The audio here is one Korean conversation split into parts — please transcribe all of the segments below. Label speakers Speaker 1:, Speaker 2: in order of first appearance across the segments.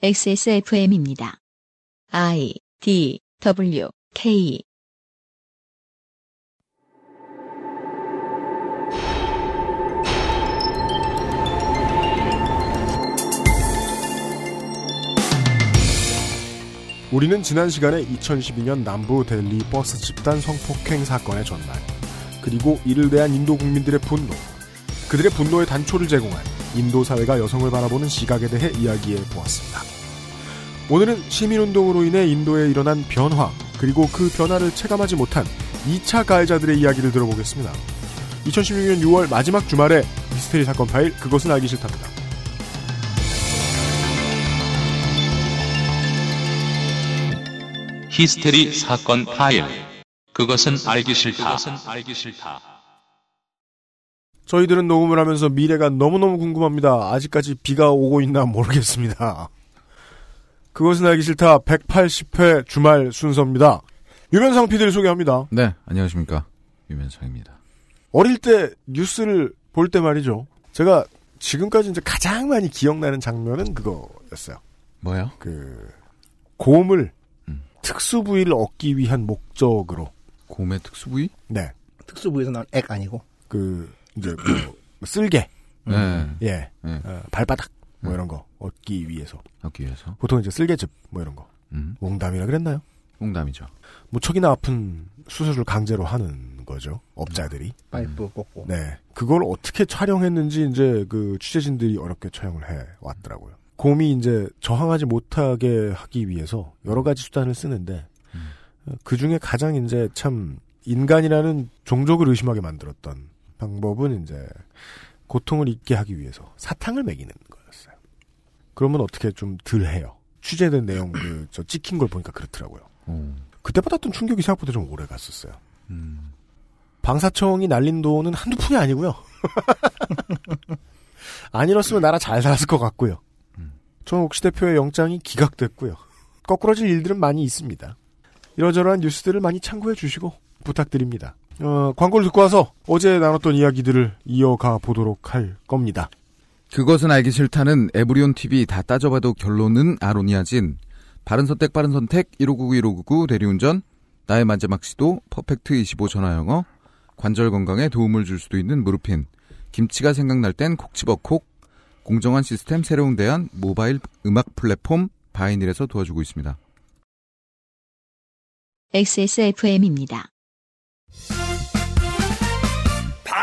Speaker 1: XSFM입니다. I D W K
Speaker 2: 우리는 지난 시간에 2012년 남부 델리 버스 집단 성폭행 사건의 전말, 그리고 이를 대한 인도 국민들의 분노, 그들의 분노의 단초를 제공한 인도 사회가 여성을 바라보는 시각에 대해 이야기해 보았습니다. 오늘은 시민운동으로 인해 인도에 일어난 변화, 그리고 그 변화를 체감하지 못한 2차 가해자들의 이야기를 들어보겠습니다. 2016년 6월 마지막 주말에 미스테리 사건 파일 그것은 알기 싫답니다.
Speaker 3: 히스테리 사건 파일. 그것은 알기 싫다. 알기 싫다.
Speaker 2: 저희들은 녹음을 하면서 미래가 너무너무 궁금합니다. 아직까지 비가 오고 있나 모르겠습니다. 그것은 알기 싫다 180회 주말 순서입니다. 유면상 PD를 소개합니다.
Speaker 4: 네, 안녕하십니까. 유면상입니다.
Speaker 2: 어릴 때 뉴스를 볼 때 말이죠. 제가 지금까지 이제 가장 많이 기억나는 장면은 그거였어요.
Speaker 4: 뭐요?
Speaker 2: 그 곰을
Speaker 4: 음.
Speaker 2: 특수 부위를 얻기 위한 목적으로
Speaker 4: 곰의 특수 부위?
Speaker 2: 네.
Speaker 5: 특수부에서 나온 액 아니고
Speaker 2: 그 이제 뭐 쓸개
Speaker 4: 네.
Speaker 2: 예
Speaker 4: 네.
Speaker 2: 어, 발바닥 뭐
Speaker 4: 음.
Speaker 2: 이런 거 얻기 위해서
Speaker 4: 얻기 위해서.
Speaker 2: 보통 이제 쓸개즙 뭐 이런 거
Speaker 4: 음.
Speaker 2: 몽담이라 그랬나요?
Speaker 4: 홍담이죠.
Speaker 2: 무척이나 아픈 수술을 강제로 하는 거죠 업자들이
Speaker 5: 파이프 꽂고
Speaker 2: 네 그걸 어떻게 촬영했는지 이제 그 취재진들이 어렵게 촬영을 해 왔더라고요 곰이 이제 저항하지 못하게 하기 위해서 여러 가지 수단을 쓰는데
Speaker 4: 음.
Speaker 2: 그 중에 가장 이제 참 인간이라는 종족을 의심하게 만들었던 방법은 이제 고통을 잊게 하기 위해서 사탕을 먹이는 거였어요. 그러면 어떻게 좀 덜 해요. 취재된 내용 그 저 찍힌 걸 보니까 그렇더라고요.
Speaker 4: 오.
Speaker 2: 그때 받았던 충격이 생각보다 좀 오래 갔었어요.
Speaker 4: 음.
Speaker 2: 방사청이 날린 돈은 한두 푼이 아니고요. 안 이뤘으면 나라 잘 살았을 것 같고요.
Speaker 4: 음.
Speaker 2: 전옥 시 대표의 영장이 기각됐고요. 거꾸러질 일들은 많이 있습니다. 이러저러한 뉴스들을 많이 참고해 주시고 부탁드립니다. 어, 광고를 듣고 와서 어제 나눴던 이야기들을 이어가 보도록 할 겁니다.
Speaker 4: 그것은 알기 싫다는 에브리온 TV 다 따져봐도 결론은 아로니아진. 바른 선택 빠른 선택 1599 1599 대리운전. 나의 마지막 시도 퍼펙트 25 전화 영어. 관절 건강에 도움을 줄 수도 있는 무르핀. 김치가 생각날 땐콕 집어 콕. 공정한 시스템 새로운 대안 모바일 음악 플랫폼 바이닐에서 도와주고 있습니다.
Speaker 1: XSFM입니다.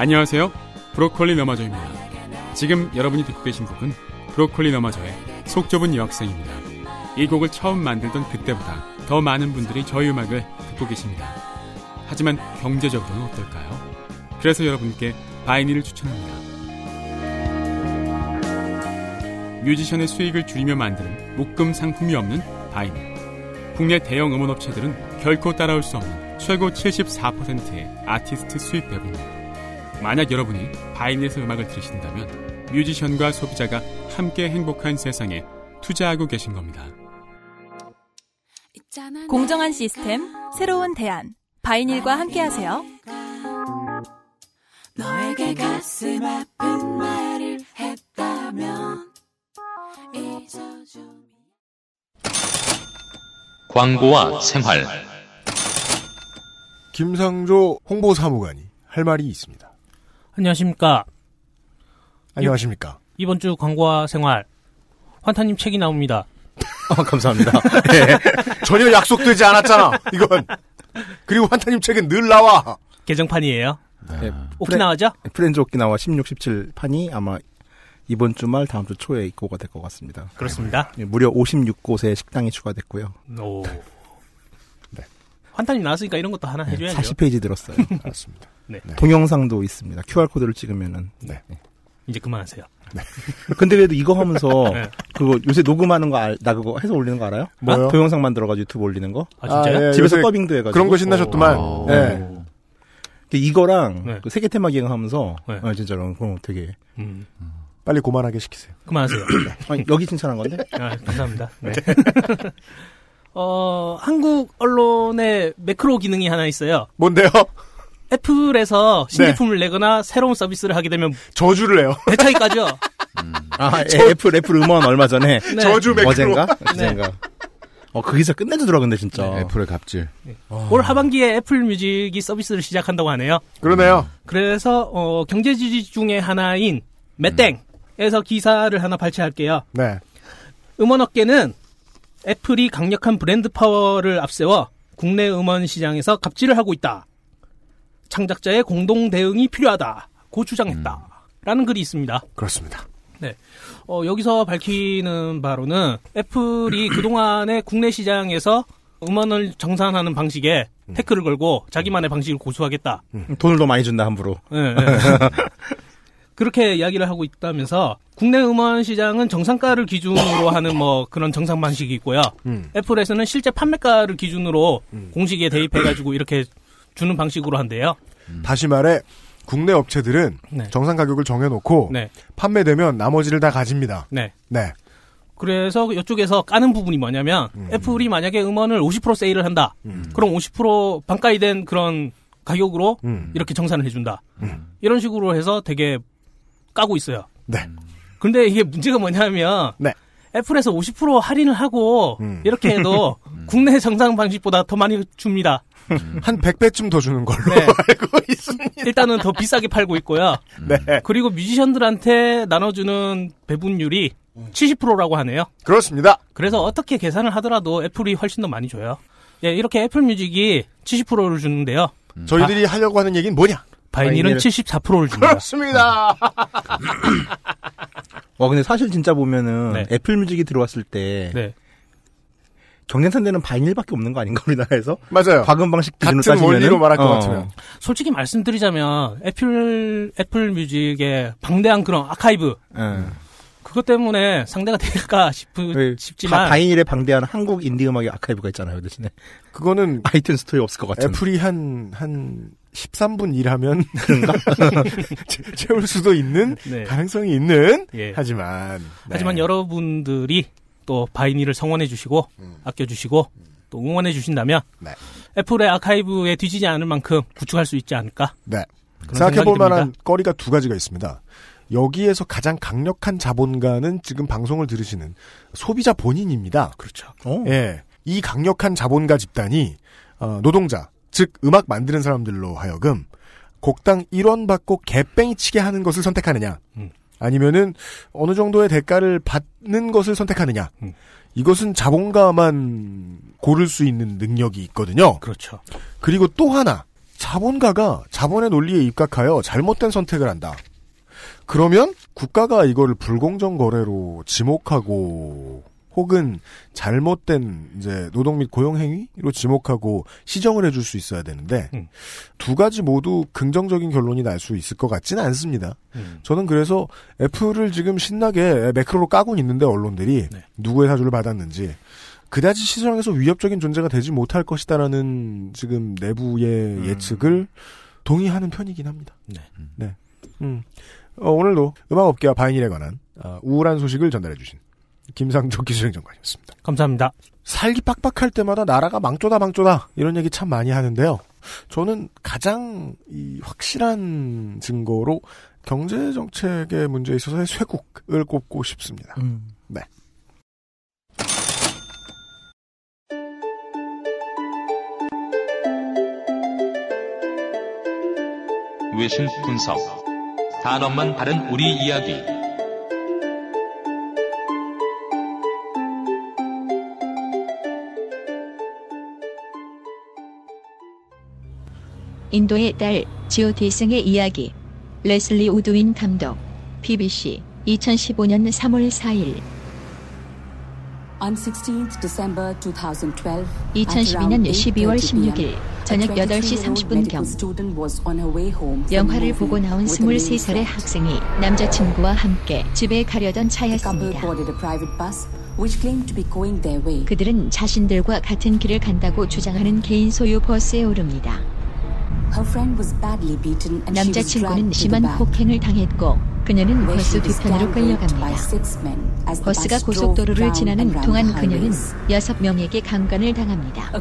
Speaker 6: 안녕하세요. 브로콜리 너마저입니다. 지금 여러분이 듣고 계신 곡은 브로콜리 너마저의 속 좁은 여학생입니다. 이 곡을 처음 만들던 그때보다 더 많은 분들이 저희 음악을 듣고 계십니다. 하지만 경제적으로는 어떨까요? 그래서 여러분께 바이닐을 추천합니다. 뮤지션의 수익을 줄이며 만드는 묶음 상품이 없는 바이닐. 국내 대형 음원업체들은 결코 따라올 수 없는 최고 74%의 아티스트 수입 배분입니다. 만약 여러분이 바이닐에서 음악을 들으신다면 뮤지션과 소비자가 함께 행복한 세상에 투자하고 계신 겁니다.
Speaker 7: 공정한 시스템, 새로운 대안. 바이닐과 함께하세요.
Speaker 8: 너에게 가슴 아픈 말을 했다면 잊어줘
Speaker 3: 광고와 생활.
Speaker 2: 김상조 홍보사무관이 할 말이 있습니다.
Speaker 9: 안녕하십니까.
Speaker 2: 안녕하십니까.
Speaker 9: 이번 주 광고와 생활. 환타님 책이 나옵니다.
Speaker 5: 아, 감사합니다.
Speaker 2: 전혀 약속되지 않았잖아. 이건. 그리고 환타님 책은 늘 나와.
Speaker 9: 개정판이에요.
Speaker 5: 네,
Speaker 9: 오키나와죠?
Speaker 5: 프렌즈 오키나와 16, 17 판이 아마 이번 주말 다음 주 초에 입고가 될 것 같습니다.
Speaker 9: 그렇습니다.
Speaker 5: 예, 무려 56곳의 식당이 추가됐고요.
Speaker 9: 오.
Speaker 2: 네.
Speaker 9: 환타님 나왔으니까 이런 것도 하나 해줘야죠.
Speaker 5: 40페이지 들었어요.
Speaker 2: 알았습니다.
Speaker 9: 네.
Speaker 5: 동영상도 있습니다. QR코드를 찍으면은
Speaker 2: 네.
Speaker 9: 이제 그만하세요.
Speaker 5: 근데 그래도 이거 하면서
Speaker 9: 네.
Speaker 5: 그거 요새 녹음하는 거 알, 나 그거 해서 올리는 거 알아요?
Speaker 2: 뭐요?
Speaker 5: 동영상 만들어가지고 유튜브 올리는 거?
Speaker 9: 아, 진짜요?
Speaker 2: 예,
Speaker 5: 집에서
Speaker 2: 요새
Speaker 5: 더빙도 해가지고.
Speaker 2: 그런 거 신나셨더만.
Speaker 4: 어.
Speaker 2: 예.
Speaker 5: 근데 이거랑
Speaker 9: 네.
Speaker 5: 그 세계 테마 기획 하면서
Speaker 9: 네.
Speaker 5: 아, 진짜로 그럼 되게
Speaker 9: 음,
Speaker 2: 빨리 고만하게 시키세요.
Speaker 9: 그만하세요.
Speaker 5: 아니, 여기 칭찬한 건데?
Speaker 9: 아, 감사합니다. 네. 어, 한국 언론에 매크로 기능이 하나 있어요.
Speaker 2: 뭔데요?
Speaker 9: 애플에서
Speaker 2: 네.
Speaker 9: 신제품을 내거나 새로운 서비스를 하게 되면
Speaker 2: 저주를 해요.
Speaker 9: 대차게 까죠.
Speaker 5: 아, 애- 애플 애플 음원 얼마 전에
Speaker 9: 네.
Speaker 2: 저주 매크로.
Speaker 5: 어젠가? 어젠가. 어, 그 기사 끝내주더라 근데 진짜.
Speaker 4: 네, 애플의 갑질.
Speaker 9: 올 하반기에 애플 뮤직이 서비스를 시작한다고 하네요.
Speaker 2: 그러네요.
Speaker 9: 그래서 어, 경제지지 중에 하나인 매땡에서 기사를 하나 발췌할게요.
Speaker 2: 네.
Speaker 9: 음원업계는 애플이 강력한 브랜드 파워를 앞세워 국내 음원 시장에서 갑질을 하고 있다. 창작자의 공동 대응이 필요하다고 주장했다. 라는 글이 있습니다.
Speaker 2: 그렇습니다.
Speaker 9: 어, 여기서 밝히는 바로는 애플이 그동안의 국내 시장에서 음원을 정산하는 방식에 태클을 걸고 자기만의 방식을 고수하겠다.
Speaker 5: 돈을 더 많이 준다 함부로.
Speaker 9: 예, 예. 그렇게 이야기를 하고 있다면서 국내 음원 시장은 정상가를 기준으로 하는 뭐 그런 정상 방식이 있고요.
Speaker 2: 음.
Speaker 9: 애플에서는 실제 판매가를 기준으로 공식에 대입해가지고 이렇게 주는 방식으로 한대요.
Speaker 2: 다시 말해 국내 업체들은
Speaker 9: 네.
Speaker 2: 정상 가격을 정해놓고
Speaker 9: 네,
Speaker 2: 판매되면 나머지를 다 가집니다.
Speaker 9: 네.
Speaker 2: 네.
Speaker 9: 그래서 이쪽에서 까는 부분이 뭐냐면 애플이 만약에 음원을 50% 세일을 한다. 그럼 50% 반가이 된 그런 가격으로
Speaker 2: 음.
Speaker 9: 이렇게 정산을 해준다. 이런 식으로 해서 되게 까고 있어요.
Speaker 2: 네.
Speaker 9: 근데 이게 문제가 뭐냐면
Speaker 2: 네.
Speaker 9: 애플에서 50% 할인을 하고
Speaker 2: 음.
Speaker 9: 이렇게 해도 국내 정상 방식보다 더 많이 줍니다.
Speaker 2: 한 100배쯤 더 주는 걸로
Speaker 9: 네.
Speaker 2: 알고 있습니다.
Speaker 9: 일단은 더 비싸게 팔고 있고요.
Speaker 2: 네.
Speaker 9: 그리고 뮤지션들한테 나눠주는 배분율이 70%라고 하네요.
Speaker 2: 그렇습니다.
Speaker 9: 그래서 어떻게 계산을 하더라도 애플이 훨씬 더 많이 줘요. 예, 이렇게 애플 뮤직이 70%를 주는데요.
Speaker 2: 저희들이 하려고 하는 얘기는 뭐냐?
Speaker 9: 바이닐은
Speaker 5: 바이닐.
Speaker 9: 74%를 줍니다.
Speaker 2: 그렇습니다.
Speaker 5: 와 근데 사실 진짜 보면은
Speaker 9: 네.
Speaker 5: 애플 뮤직이 들어왔을 때
Speaker 9: 네.
Speaker 5: 경쟁상대는 바이닐밖에 없는 거 아닌가 우리나라에서?
Speaker 2: 맞아요.
Speaker 5: 과금 방식 기준으로
Speaker 2: 같은
Speaker 5: 따지면은
Speaker 2: 원리로 말할 것
Speaker 5: 어.
Speaker 2: 같으면.
Speaker 9: 솔직히 말씀드리자면 애플 애플 뮤직의 방대한 그런 아카이브
Speaker 5: 예.
Speaker 9: 그것 때문에 상대가 될까 싶,
Speaker 5: 그
Speaker 9: 싶지만
Speaker 5: 바- 바이닐에 방대한 한국 인디 음악의 아카이브가 있잖아요 그 대신에
Speaker 2: 그거는
Speaker 5: 아이튠 스토어에 없을 것 같은.
Speaker 2: 애플이 한, 한 13분 일하면 채- 채울 수도 있는
Speaker 9: 네.
Speaker 2: 가능성이 있는
Speaker 9: 예.
Speaker 2: 하지만 네.
Speaker 9: 하지만 여러분들이 또 바이닐을 성원해 주시고 아껴 주시고 또 응원해 주신다면
Speaker 2: 네.
Speaker 9: 애플의 아카이브에 뒤지지 않을 만큼 구축할 수 있지 않을까?
Speaker 2: 네. 생각해 볼 만한. 거리가 두 가지가 있습니다. 여기에서 가장 강력한 자본가는 지금 방송을 들으시는 소비자 본인입니다.
Speaker 9: 그렇죠.
Speaker 5: 어.
Speaker 2: 예. 이 강력한 자본가 집단이 어, 노동자, 즉 음악 만드는 사람들로 하여금 곡당 1원 받고 개뺑이 치게 하는 것을 선택하느냐,
Speaker 9: 음.
Speaker 2: 아니면은 어느 정도의 대가를 받는 것을 선택하느냐.
Speaker 9: 음.
Speaker 2: 이것은 자본가만 고를 수 있는 능력이 있거든요.
Speaker 9: 그렇죠.
Speaker 2: 그리고 또 하나, 자본가가 자본의 논리에 입각하여 잘못된 선택을 한다. 그러면 국가가 이거를 불공정 거래로 지목하고 혹은 잘못된 이제 노동 및 고용 행위로 지목하고 시정을 해줄 수 있어야 되는데
Speaker 9: 음.
Speaker 2: 두 가지 모두 긍정적인 결론이 날 수 있을 것 같지는 않습니다.
Speaker 9: 음.
Speaker 2: 저는 그래서 애플을 지금 신나게 매크로로 까고 있는데 언론들이
Speaker 9: 네.
Speaker 2: 누구의 사주를 받았는지 그다지 시장에서 위협적인 존재가 되지 못할 것이다라는 지금 내부의 예측을 동의하는 편이긴 합니다.
Speaker 9: 네.
Speaker 2: 네. 음. 어, 오늘도 음악업계와 바이닐에 관한 어, 우울한 소식을 전달해 주신 김상조 기술행정관이었습니다.
Speaker 9: 감사합니다.
Speaker 2: 살기 빡빡할 때마다 나라가 망조다 망조다 이런 얘기 참 많이 하는데요. 저는 가장 이 확실한 증거로 경제 정책의 문제에 있어서의 쇠국을 꼽고 싶습니다.
Speaker 5: 음.
Speaker 2: 네.
Speaker 3: 외신 분석. 단어만 다른 우리 이야기.
Speaker 1: 인도의 딸 지오 대승의 이야기. 레슬리 우드윈 감독. BBC 2015년 3월 4일.
Speaker 10: On 16th December 2012,
Speaker 1: 2012년 12월 16일 저녁 8시 30분경 영화를 보고 나온 23살의 학생이 남자친구와 함께 집에 가려던 차였습니다. 그들은 자신들과 같은 길을 간다고 주장하는 개인 소유 버스에 오릅니다. 남자친구는 심한 폭행을 당했고 그녀는 버스 뒤편으로 끌려갑니다. 버스가 고속도로를 지나는 동안 그녀는 6명에게 강간을 당합니다.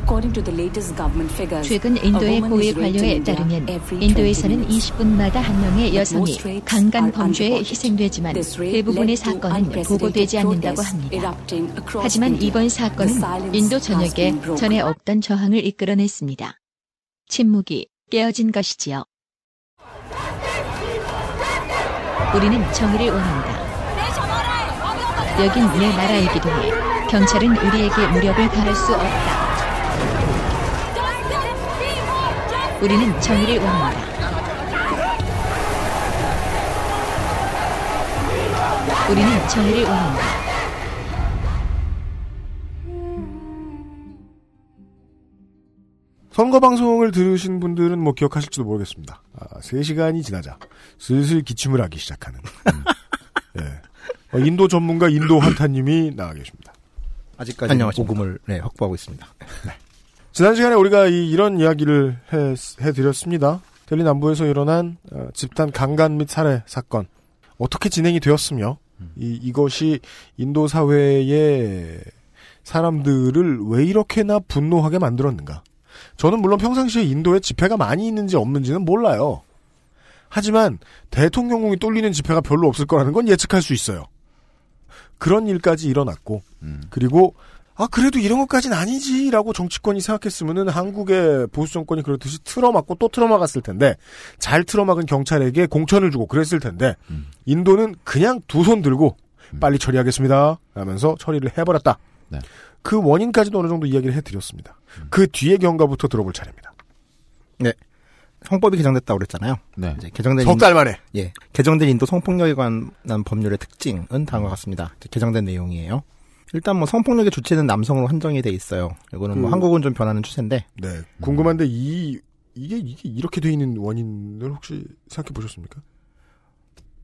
Speaker 1: 최근 인도의 고위 관료에 따르면 인도에서는 20분마다 한 명의 여성이 강간 범죄에 희생되지만 대부분의 사건은 보고되지 않는다고 합니다. 하지만 이번 사건은 인도 전역에 전에 없던 저항을 이끌어냈습니다. 침묵이 깨어진 것이지요. 우리는 정의를 원한다. 여긴 내 나라이기도 해. 경찰은 우리에게 무력을 가할 수 없다. 우리는 정의를 원한다. 우리는 정의를 원한다.
Speaker 2: 선거 방송을 들으신 분들은 뭐 기억하실지도 모르겠습니다. 아, 3시간이 지나자 슬슬 기침을 하기 시작하는 음. 예. 어, 인도 전문가 인도 한타님이 나와 계십니다.
Speaker 5: 아직까지 고금을 네, 확보하고 있습니다.
Speaker 2: 네. 지난 시간에 우리가 이, 런 이야기를 해, 해드렸습니다. 델리 남부에서 일어난 어, 집단 강간 및 살해 사건 어떻게 진행이 되었으며 이, 이것이 인도 사회의 사람들을 왜 이렇게나 분노하게 만들었는가? 저는 물론 평상시에 인도에 집회가 많이 있는지 없는지는 몰라요. 하지만 대통령궁이 뚫리는 집회가 별로 없을 거라는 건 예측할 수 있어요. 그런 일까지 일어났고 음. 그리고 아 그래도 이런 것까지는 아니지라고 정치권이 생각했으면은 한국의 보수 정권이 그렇듯이 틀어막고 또 틀어막았을 텐데 잘 틀어막은 경찰에게 공천을 주고 그랬을 텐데 음. 인도는 그냥 두 손 들고 음. 빨리 처리하겠습니다 하면서 처리를 해버렸다. 네. 그 원인까지도 어느 정도 이야기를 해드렸습니다. 음. 그 뒤의 경과부터 들어볼 차례입니다.
Speaker 5: 네. 형법이 개정됐다고 그랬잖아요.
Speaker 2: 네. 이제 개정된 석달 만에.
Speaker 5: 예. 개정된 인도 성폭력에 관한 법률의 특징은 다음과 같습니다. 개정된 내용이에요. 일단 뭐 성폭력의 주체는 남성으로 한정이 돼 있어요. 이거는 그... 뭐 한국은 좀 변하는 추세인데.
Speaker 2: 네. 궁금한데 이 이게 이게 이렇게 돼 있는 원인을 혹시 생각해 보셨습니까?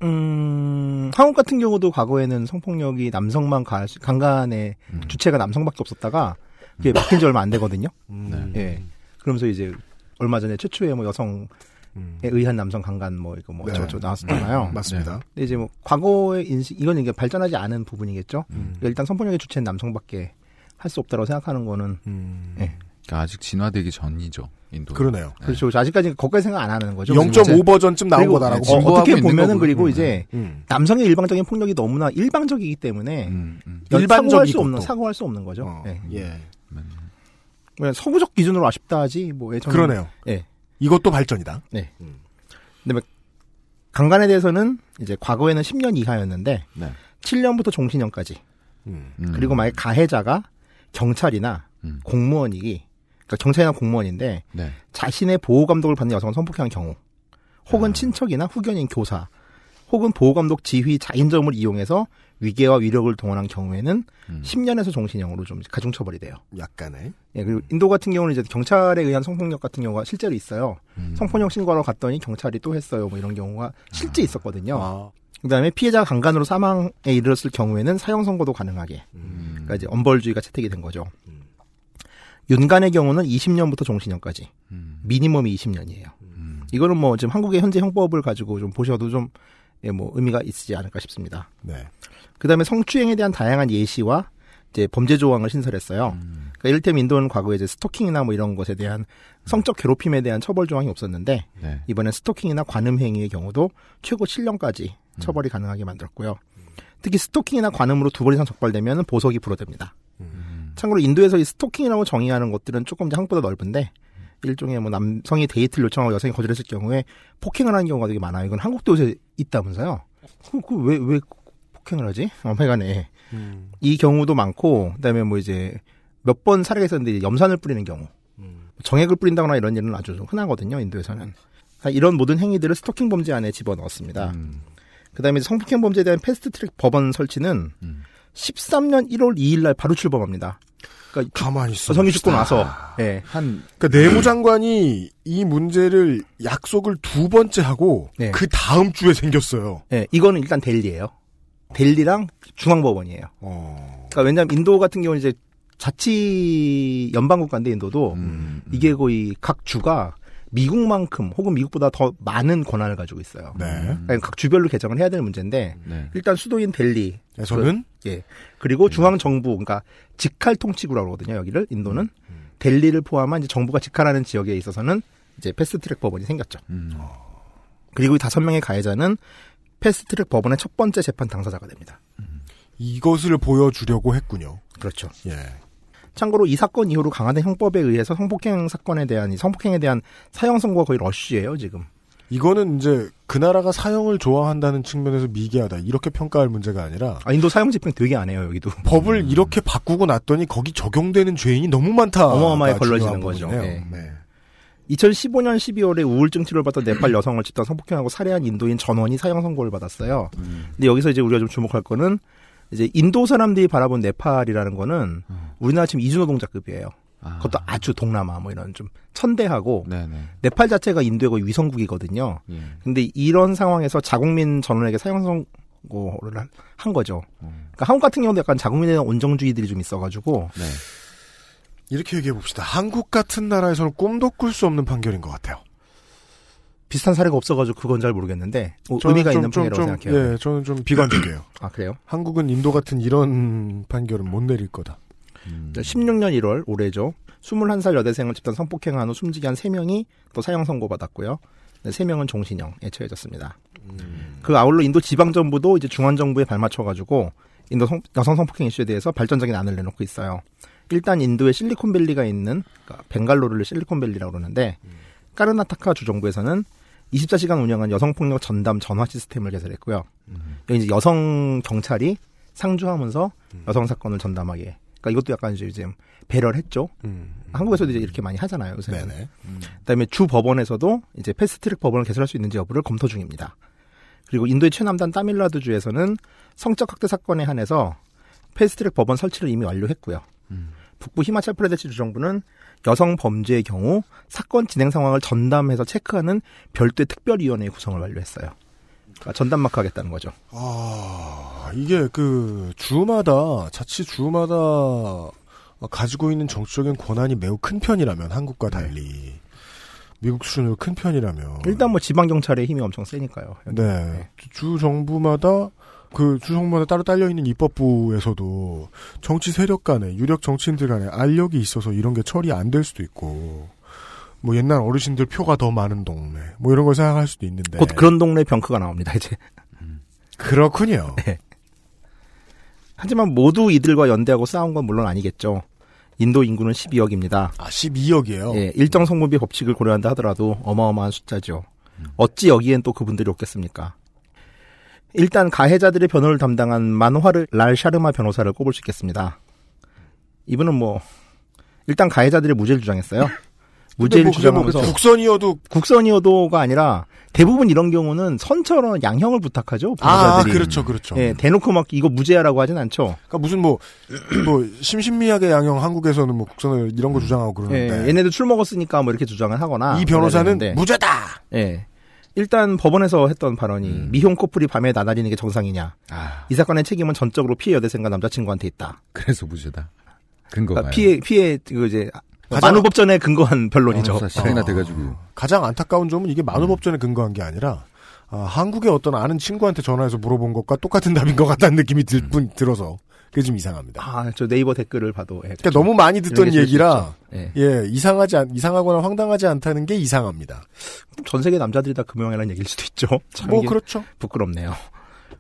Speaker 5: 음, 한국 같은 경우도 과거에는 성폭력이 남성만 가, 강간의 음. 주체가 남성밖에 없었다가 그게 바뀐 지 얼마 안 되거든요. 음. 예. 그러면서 이제 얼마 전에 최초의 뭐 여성에 음. 의한 남성 강간 뭐 이거 뭐 네. 저저 나왔었잖아요.
Speaker 2: 맞습니다. 네.
Speaker 5: 근데 이제 뭐 과거의 인식 이건 이게 발전하지 않은 부분이겠죠. 음. 그러니까 일단 성폭력의 주체는 남성밖에 할 수 없다고 생각하는 거는 음.
Speaker 4: 예. 그러니까 아직 진화되기 전이죠. 인도.
Speaker 2: 그러네요.
Speaker 5: 네. 그렇죠. 아직까지 거기까지 생각 안 하는 거죠.
Speaker 2: 0.5 버전쯤 나온 거다라고.
Speaker 5: 어, 어떻게 보면은 그리고 이제 음. 남성의 일방적인 폭력이 너무나 일방적이기 때문에 음, 음. 일반적일 수 없는 사고할 수 없는 거죠. 어, 네. 예. 예. 서구적 기준으로 아쉽다 하지 뭐
Speaker 2: 예, 그러네요. 예. 이것도 발전이다.
Speaker 5: 네. 음. 근데 뭐 강간에 대해서는 이제 과거에는 10년 이하였는데 네. 7년부터 종신형까지. 음. 그리고 만약 가해자가 경찰이나 음. 공무원이기 그러니까 경찰이나 공무원인데 네. 자신의 보호 감독을 받는 여성을 성폭행한 경우, 혹은 아. 친척이나 후견인 교사, 혹은 보호 감독 지휘 자인점을 이용해서 위계와 위력을 동원한 경우에는 음. 10년에서 종신형으로 좀 가중 처벌이 돼요.
Speaker 2: 약간의.
Speaker 5: 예, 그리고 인도 같은 경우는 이제 경찰에 의한 성폭력 같은 경우가 실제로 있어요. 음. 성폭력 신고하러 갔더니 경찰이 또 했어요. 뭐 이런 경우가 실제 아. 있었거든요. 아. 그다음에 피해자가 강간으로 사망에 이르렀을 경우에는 사형 선고도 가능하게. 음. 그러니까 이제 엄벌주의가 채택이 된 거죠. 음. 윤간의 경우는 20년부터 종신형까지. 음. 미니멈이 20년이에요. 음. 이거는 뭐 지금 한국의 현재 형법을 가지고 좀 보셔도 좀, 예, 뭐 의미가 있지 않을까 싶습니다. 네. 그 다음에 성추행에 대한 다양한 예시와 이제 범죄 조항을 신설했어요. 음. 그러니까 이를테면 인도는 과거에 이제 스토킹이나 뭐 이런 것에 대한 성적 괴롭힘에 대한 처벌 조항이 없었는데 네. 이번엔 스토킹이나 관음 행위의 경우도 최고 7년까지 음. 처벌이 가능하게 만들었고요. 특히 스토킹이나 관음으로 두 번 이상 적발되면 보석이 불허됩니다. 음. 참고로 인도에서 이 스토킹이라고 정의하는 것들은 조금 한국보다 넓은데 일종의 뭐 남성이 데이트를 요청하고 여성이 거절했을 경우에 폭행을 하는 경우가 되게 많아요. 이건 한국도 요새 있다면서요. 그왜왜 왜 폭행을 하지? 아무튼간에 음. 이 경우도 많고 그다음에 뭐 이제 몇 번 사례가 있었는데 염산을 뿌리는 경우, 음. 정액을 뿌린다거나 이런 일은 아주 흔하거든요. 인도에서는 이런 모든 행위들을 스토킹 범죄 안에 집어 넣었습니다. 음. 그다음에 성폭행 범죄에 대한 패스트 트랙 법원 설치는 음. 13년 1월 2일 날 바로 출범합니다. 그러니까
Speaker 2: 가만히 있어.
Speaker 5: 여성이 죽고 나서 예, 한
Speaker 2: 그러니까 내무 장관이 이 문제를 약속을 두 번째 하고
Speaker 5: 네.
Speaker 2: 그 다음 주에 생겼어요.
Speaker 5: 예, 이거는 일단 델리예요. 델리랑 중앙법원이에요.
Speaker 2: 어.
Speaker 5: 그러니까 왜냐하면 인도 같은 경우는 이제 자치 연방 국가인데 인도도
Speaker 2: 음,
Speaker 5: 이게 거의 각 주가 미국만큼 혹은 미국보다 더 많은 권한을 가지고 있어요.
Speaker 2: 네.
Speaker 5: 그러니까 각 주별로 개정을 해야 될 문제인데
Speaker 4: 네.
Speaker 5: 일단 수도인 델리
Speaker 2: 에서는
Speaker 5: 그, 예 그리고 중앙 정부 그러니까 직할 통치구라고 하거든요 여기를 인도는 델리를 포함한 이제 정부가 직할하는 지역에 있어서는 이제 패스트트랙 법원이 생겼죠.
Speaker 4: 음.
Speaker 5: 그리고 이 다섯 명의 가해자는 패스트트랙 법원의 첫 번째 재판 당사자가 됩니다.
Speaker 2: 이것을 보여주려고 했군요.
Speaker 5: 그렇죠.
Speaker 2: 예.
Speaker 5: 참고로 이 사건 이후로 강화된 형법에 의해서 성폭행 사건에 대한 이 성폭행에 대한 사형 선고가 거의 러쉬예요 지금.
Speaker 2: 이거는 이제 그 나라가 사형을 좋아한다는 측면에서 미개하다 이렇게 평가할 문제가 아니라
Speaker 5: 아, 인도 사형 집행 되게 안 해요 여기도.
Speaker 2: 법을 이렇게 바꾸고 났더니 거기 적용되는 죄인이 너무 많다.
Speaker 5: 어마어마하게 걸러지는 거죠.
Speaker 2: 네.
Speaker 5: 네. 2015년 12월에 우울증 치료를 받던 네팔 여성을 집단 성폭행하고 살해한 인도인 전원이 사형 선고를 받았어요. 근데 여기서 이제 우리가 좀 주목할 거는 이제 인도 사람들이 바라본 네팔이라는 거는 우리나라 지금 이주노동자급이에요.
Speaker 4: 아.
Speaker 5: 그것도 아주 동남아 뭐 이런 좀 천대하고
Speaker 4: 네네.
Speaker 5: 네팔 자체가 인도의 거의 위성국이거든요.
Speaker 4: 예.
Speaker 5: 근데 이런 상황에서 자국민 전원에게 사형 선고를 한- 한 거죠. 그러니까 한국 같은 경우도 약간 자국민에 대한 온정주의들이 좀 있어가지고
Speaker 4: 네.
Speaker 2: 이렇게 얘기해 봅시다. 한국 같은 나라에서는 꿈도 꿀 수 없는 판결인 것 같아요.
Speaker 5: 비슷한 사례가 없어가지고 그건 잘 모르겠는데 뭐 의미가
Speaker 2: 좀-
Speaker 5: 있는
Speaker 2: 좀-
Speaker 5: 판결이라고
Speaker 2: 좀-
Speaker 5: 생각해요.
Speaker 2: 예, 저는 좀 비관적이에요.
Speaker 5: 아 그래요?
Speaker 2: 한국은 인도 같은 이런 판결은 못 내릴 거다.
Speaker 4: 음.
Speaker 5: 16년 1월 올해죠. 21살 여대생을 집단 성폭행한 후 숨지게 한 3명이 또 사형 선고받았고요. 네, 3명은 종신형에 처해졌습니다. 그 아울러 인도 지방정부도 이제 중앙정부에 발맞춰가지고 인도 성- 여성 성폭행 이슈에 대해서 발전적인 안을 내놓고 있어요. 일단 인도의 실리콘밸리가 있는 그러니까 벵갈로르를 실리콘밸리라고 그러는데 까르나타카 주정부에서는 24시간 운영한 여성폭력 전담 전화 시스템을 개설했고요. 여기 이제 여성 경찰이 상주하면서 여성 사건을 전담하게. 그러니까 이것도 약간 이제 지금 배려를 했죠. 한국에서도 이제 이렇게 많이 하잖아요. 요새.
Speaker 2: 음. 네네.
Speaker 5: 그다음에 주 법원에서도 이제 패스트트랙 법원을 개설할 수 있는지 여부를 검토 중입니다. 그리고 인도의 최남단 타밀나두 주에서는 성적 학대 사건에 한해서 패스트트랙 법원 설치를 이미 완료했고요. 북부 히마찰 프라데시 주정부는 여성 범죄의 경우 사건 진행 상황을 전담해서 체크하는 별도의 특별위원회 구성을 완료했어요. 그러니까 전담 마크 하겠다는 거죠.
Speaker 2: 아, 이게 그 주마다 자치 주마다 가지고 있는 정치적인 권한이 매우 큰 편이라면 한국과 달리 미국 수준으로 큰 편이라면
Speaker 5: 일단 뭐 지방 경찰의 힘이 엄청 세니까요.
Speaker 2: 네. 주 정부마다 그주 정부마다 따로 딸려 있는 입법부에서도 정치 세력 간에 유력 정치인들 간에 알력이 있어서 이런 게 처리 안 될 수도 있고 뭐 옛날 어르신들 표가 더 많은 동네 뭐 이런 걸 생각할 수도 있는데
Speaker 5: 곧 그런 동네 병크가 나옵니다. 이제.
Speaker 2: 그렇군요.
Speaker 5: 네. 하지만 모두 이들과 연대하고 싸운 건 물론 아니겠죠. 인도 인구는 12억입니다.
Speaker 2: 아 12억이에요.
Speaker 5: 예, 일정 성분비 법칙을 고려한다 하더라도 어마어마한 숫자죠. 어찌 여기엔 또 그분들이 없겠습니까? 일단 가해자들의 변호를 담당한 만화르 랄 샤르마 변호사를 꼽을 수 있겠습니다. 이분은 뭐 일단 가해자들의 무죄를 주장했어요. 무죄를
Speaker 2: 뭐뭐
Speaker 5: 주장하면서
Speaker 2: 국선이어도
Speaker 5: 국선이어도가 아니라 대부분 이런 경우는 선처럼 양형을 부탁하죠.
Speaker 2: 아
Speaker 5: 변호사들이.
Speaker 2: 그렇죠 그렇죠.
Speaker 5: 예, 대놓고 막 이거 무죄야라고 하진 않죠.
Speaker 2: 그러니까 무슨 뭐, 뭐, 심신미약의 양형 한국에서는 뭐 국선을 이런 거 주장하고
Speaker 5: 예,
Speaker 2: 그러는데.
Speaker 5: 얘네들 술 먹었으니까 뭐 이렇게 주장을 하거나.
Speaker 2: 이 변호사는. 무죄다!
Speaker 5: 예. 일단 법원에서 했던 발언이
Speaker 2: 음.
Speaker 5: 미혼 커플이 밤에 나다니는 게 정상이냐.
Speaker 4: 아,
Speaker 5: 이 사건의 책임은 전적으로 피해 여대생과 남자친구한테 있다.
Speaker 4: 그래서 무죄다. 근거가
Speaker 5: 그러니까 피해 피해 그 이제
Speaker 2: 가장-
Speaker 5: 만우법전에 근거한 변론이죠.
Speaker 4: 변호사 시간이나
Speaker 2: 어.
Speaker 4: 돼가지고
Speaker 2: 가장 안타까운 점은 이게 만호법전에 근거한 게 아니라, 아, 한국의 어떤 아는 친구한테 전화해서 물어본 것과 똑같은 답인 것 같다는 느낌이 들, 뿐, 들어서. 그게 좀 이상합니다.
Speaker 5: 아, 저 네이버 댓글을 봐도 예,
Speaker 2: 그러니까 너무 많이 듣던 얘기라.
Speaker 5: 예.
Speaker 2: 예, 이상하지 않, 이상하거나 황당하지 않다는 게 이상합니다.
Speaker 5: 전 세계 남자들이 다 금명이라는 얘기일 수도 있죠. 참
Speaker 2: 뭐, 그렇죠.
Speaker 5: 부끄럽네요.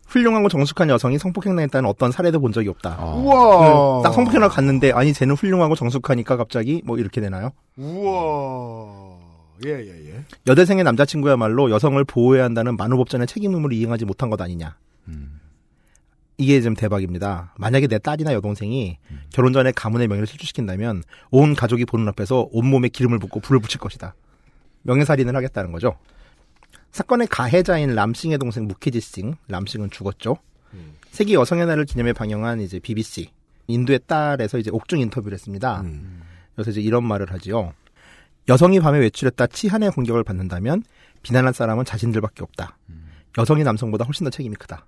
Speaker 5: 훌륭하고 정숙한 여성이 성폭행 당했다는 어떤 사례도 본 적이 없다.
Speaker 4: 아,
Speaker 2: 우와!
Speaker 5: 그딱 성폭행을 갔는데 아니 쟤는 훌륭하고 정숙하니까 갑자기 뭐 이렇게 되나요?
Speaker 2: 우와. 예, 예, 예.
Speaker 5: 여대생의 남자친구야말로 여성을 보호해야 한다는 만우법전의 책임 의무를 이행하지 못한 것 아니냐.
Speaker 4: 음.
Speaker 5: 이게 좀 대박입니다. 만약에 내 딸이나 여동생이 결혼 전에 가문의 명예를 실추시킨다면 온 가족이 보는 앞에서 온몸에 기름을 붓고 불을 붙일 것이다. 명예살인을 하겠다는 거죠. 사건의 가해자인 람싱의 동생 무케지 싱, 람싱은 죽었죠. 세계 여성의 날을 기념해 방영한 이제 BBC 인도의 딸에서 이제 옥중 인터뷰를 했습니다. 음. 그래서 이제 이런 말을 하지요. 여성이 밤에 외출했다 치한의 공격을 받는다면 비난할 사람은 자신들밖에 없다. 음. 여성이 남성보다 훨씬 더 책임이 크다.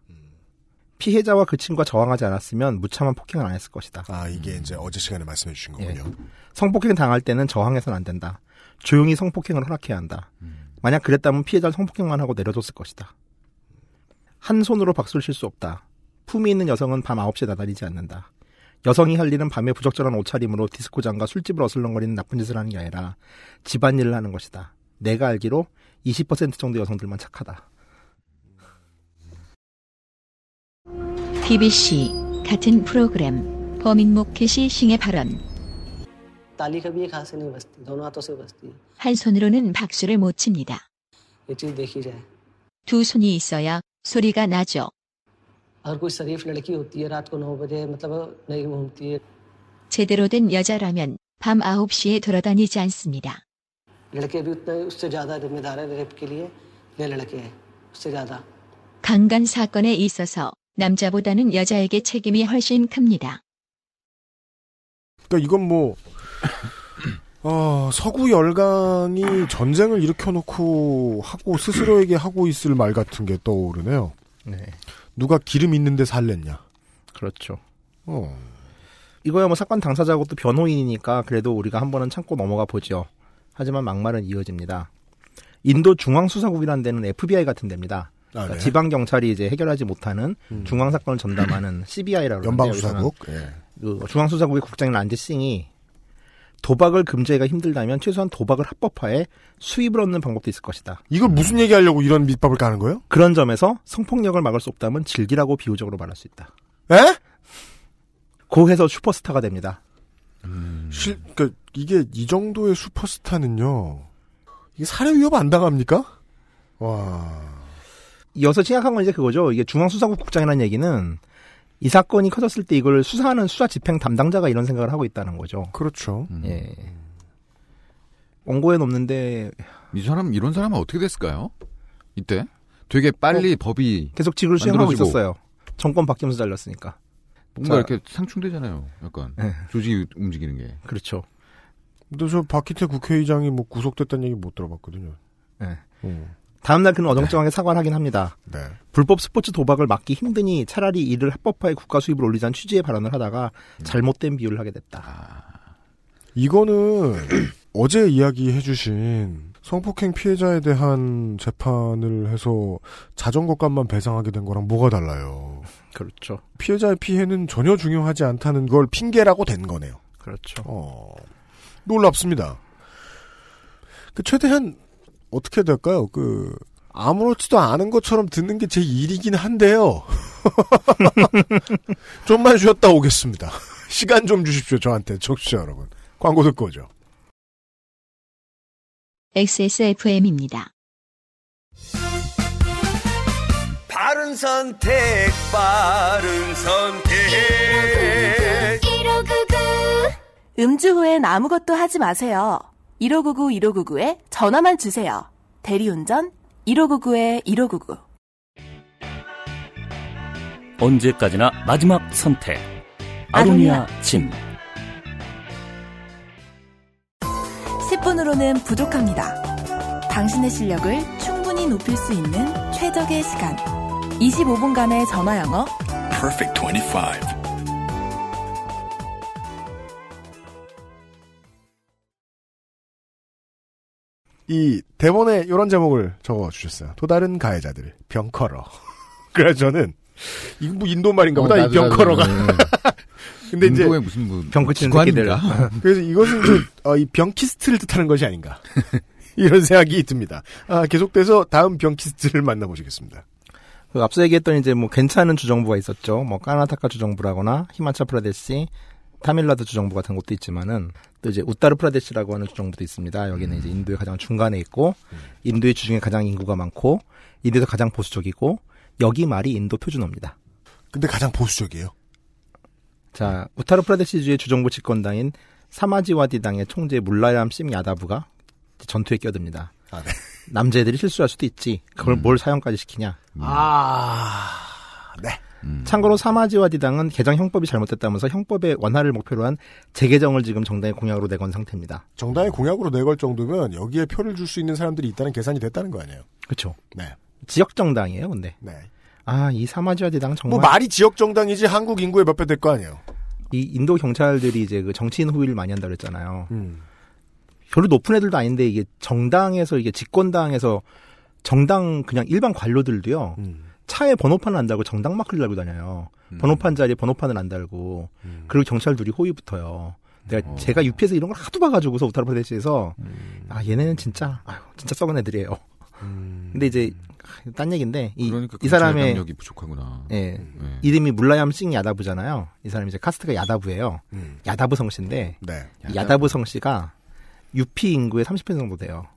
Speaker 5: 피해자와 그 친구가 저항하지 않았으면 무참한 폭행을 안 했을 것이다.
Speaker 2: 아, 이게 이제 어제 시간에 말씀해 주신 거군요. 예.
Speaker 5: 성폭행 당할 때는 저항해서는 안 된다. 조용히 성폭행을 허락해야 한다. 음. 만약 그랬다면 피해자를 성폭행만 하고 내려뒀을 것이다. 한 손으로 박수를 칠 수 없다. 품이 있는 여성은 밤 9시에 나다니지 않는다. 여성이 할 일은 밤에 부적절한 옷차림으로 디스코장과 술집을 어슬렁거리는 나쁜 짓을 하는 게 아니라 집안일을 하는 것이다. 내가 알기로 20% 정도 여성들만 착하다.
Speaker 1: BBC 같은 프로그램 범인 목 캐시 싱의 발언. 한 손으로는 박수를 못 칩니다. 두 손이 있어야 소리가 나죠. 제대로 된 여자라면 밤 9시에 돌아다니지 않습니다. 강간 사건에 있어서 남자보다는 여자에게 책임이 훨씬 큽니다.
Speaker 2: 그러니까 이건 뭐 어, 서구 열강이 전쟁을 일으켜놓고 하고 스스로에게 하고 있을 말 같은 게 떠오르네요. 네. 누가 기름 있는데 살랬냐.
Speaker 5: 그렇죠. 어. 이거야 뭐 사건 당사자고 또 변호인이니까 그래도 우리가 한 번은 참고 넘어가 보죠. 하지만 막말은 이어집니다. 인도 중앙수사국이라는 데는 FBI 같은 데입니다. 아, 그러니까 네. 지방 경찰이 이제 해결하지 못하는 음. 중앙 사건을 전담하는 CBI라고
Speaker 2: 연방 수사국. 예.
Speaker 5: 그 중앙 수사국의 국장인 란지싱이 도박을 금지하기가 힘들다면 최소한 도박을 합법화해 수입을 얻는 방법도 있을 것이다.
Speaker 2: 이걸 무슨 얘기하려고 이런 밑밥을 까는 거예요?
Speaker 5: 그런 점에서 성폭력을 막을 수 없다면 즐기라고 비유적으로 말할 수 있다.
Speaker 2: 에?
Speaker 5: 고해서 슈퍼스타가 됩니다.
Speaker 2: 음... 실, 그러니까 이게 이 정도의 슈퍼스타는요. 이게 살해 위협 안 당합니까? 와.
Speaker 5: 이어서 심각한 건 이제 그거죠. 이게 중앙수사국 국장이라는 얘기는 이 사건이 커졌을 때 이걸 수사하는 수사 집행 담당자가 이런 생각을 하고 있다는 거죠.
Speaker 2: 그렇죠.
Speaker 5: 음. 예. 원고에 없는데
Speaker 4: 이 사람 이런 사람은 어떻게 됐을까요? 이때 되게 빨리 어, 법이
Speaker 5: 계속 직을 수행하고 있었어요. 정권 바뀌면서 잘렸으니까.
Speaker 4: 뭔가 자, 이렇게 상충되잖아요. 약간 네. 조직이 움직이는 게.
Speaker 5: 그렇죠.
Speaker 2: 근데 저 박희태 국회의장이 뭐 구속됐다는 얘기 못 들어봤거든요. 네.
Speaker 5: 어. 다음날 그는 어정쩡하게 네. 사과를 하긴 합니다.
Speaker 2: 네.
Speaker 5: 불법 스포츠 도박을 막기 힘드니 차라리 이를 합법화해 국가 수입을 올리자는 취지의 발언을 하다가 음. 잘못된 비유를 하게 됐다. 아...
Speaker 2: 이거는 어제 이야기해주신 성폭행 피해자에 대한 재판을 해서 자전거 값만 배상하게 된 거랑 뭐가 달라요?
Speaker 5: 그렇죠.
Speaker 2: 피해자의 피해는 전혀 중요하지 않다는 걸 핑계라고 된 거네요.
Speaker 5: 그렇죠.
Speaker 2: 어, 놀랍습니다. 그 최대한 어떻게 될까요? 그 아무렇지도 않은 것처럼 듣는 게 제 일이긴 한데요. 좀만 쉬었다 오겠습니다. 시간 좀 주십시오, 저한테, 청취자 여러분. 광고 듣고 오죠.
Speaker 1: XSFM입니다.
Speaker 11: 바른 선택, 바른 선택.
Speaker 7: 음주 후엔 아무것도 하지 마세요. 1599 1599에 전화만 주세요. 대리운전 1599에 1599.
Speaker 10: 언제까지나 마지막 선택. 아로니아 진.
Speaker 7: 10분으로는 부족합니다. 당신의 실력을 충분히 높일 수 있는 최적의 시간. 25분간의 전화 영어. Perfect 25.
Speaker 2: 이 대본에 이런 제목을 적어 주셨어요. 또 다른 가해자들 병커러. 그래서 저는 이거 뭐 인도 말인가 보다 어, 이 병커러가.
Speaker 4: 근데 이제 무슨 뭐
Speaker 5: 병크치는 새끼들.
Speaker 2: 그래서 이것은 좀, 어, 이 병키스트를 뜻하는 것이 아닌가 이런 생각이 듭니다. 아, 계속돼서 다음 병키스트를 만나보시겠습니다.
Speaker 5: 그 앞서 얘기했던 이제 뭐 괜찮은 주정부가 있었죠. 뭐 까나타카 주정부라거나 히마차 프라데시, 타밀라드 주정부 같은 곳도 있지만은 또 이제 우타르 프라데시라고 하는 주정부도 있습니다. 여기는 음. 이제 인도의 가장 중간에 있고 음. 인도의 주중에 가장 인구가 많고 인도에서 가장 보수적이고 여기 말이 인도 표준어입니다.
Speaker 2: 근데 가장 보수적이에요.
Speaker 5: 자, 우타르 프라데시주의 주정부 집권당인 사마지와디 당의 총재 물라얌 심 야다부가 전투에 끼어듭니다. 아, 네. 남자애들이 실수할 수도 있지. 그걸 음. 뭘 사형까지 시키냐.
Speaker 2: 아, 네.
Speaker 5: 음. 참고로 사마지와디당은 개정 형법이 잘못됐다면서 형법의 완화를 목표로 한 재개정을 지금 정당의 공약으로 내건 상태입니다.
Speaker 2: 정당의 공약으로 내걸 정도면 여기에 표를 줄 수 있는 사람들이 있다는 계산이 됐다는 거 아니에요?
Speaker 5: 그렇죠.
Speaker 2: 네.
Speaker 5: 지역 정당이에요, 근데.
Speaker 2: 네.
Speaker 5: 아, 이 사마지와디당 정말
Speaker 2: 뭐 말이 지역 정당이지 한국 인구의 몇 배 될 거 아니에요.
Speaker 5: 이 인도 경찰들이 이제 그 정치인 후위를 많이 한다 그랬잖아요.
Speaker 2: 음.
Speaker 5: 별로 높은 애들도 아닌데 이게 정당에서 이게 집권당에서 정당 그냥 일반 관료들도요.
Speaker 2: 음.
Speaker 5: 차에 번호판을 안 달고 정당 마크를 달고 다녀요.
Speaker 4: 음.
Speaker 5: 번호판 자리에 번호판을 안 달고
Speaker 2: 음.
Speaker 5: 그리고 경찰들이 호위 붙어요. 내가
Speaker 4: 어.
Speaker 5: 제가 UP에서 이런 걸 하도 봐가지고서 우타르프레시에서
Speaker 2: 음.
Speaker 5: 아 얘네는 진짜 아유, 진짜 썩은 애들이에요.
Speaker 2: 음.
Speaker 5: 근데 이제 딴 얘기인데 이,
Speaker 4: 그러니까
Speaker 5: 이 사람의
Speaker 4: 능력이 부족하구나.
Speaker 5: 예,
Speaker 4: 네.
Speaker 5: 이름이 물라얌 싱 야다부잖아요. 이 사람이 이제 카스트가 야다부예요.
Speaker 2: 음.
Speaker 5: 야다부 성씨인데
Speaker 2: 네.
Speaker 5: 이 야다부 성씨가 유피 인구의 30% 정도 돼요.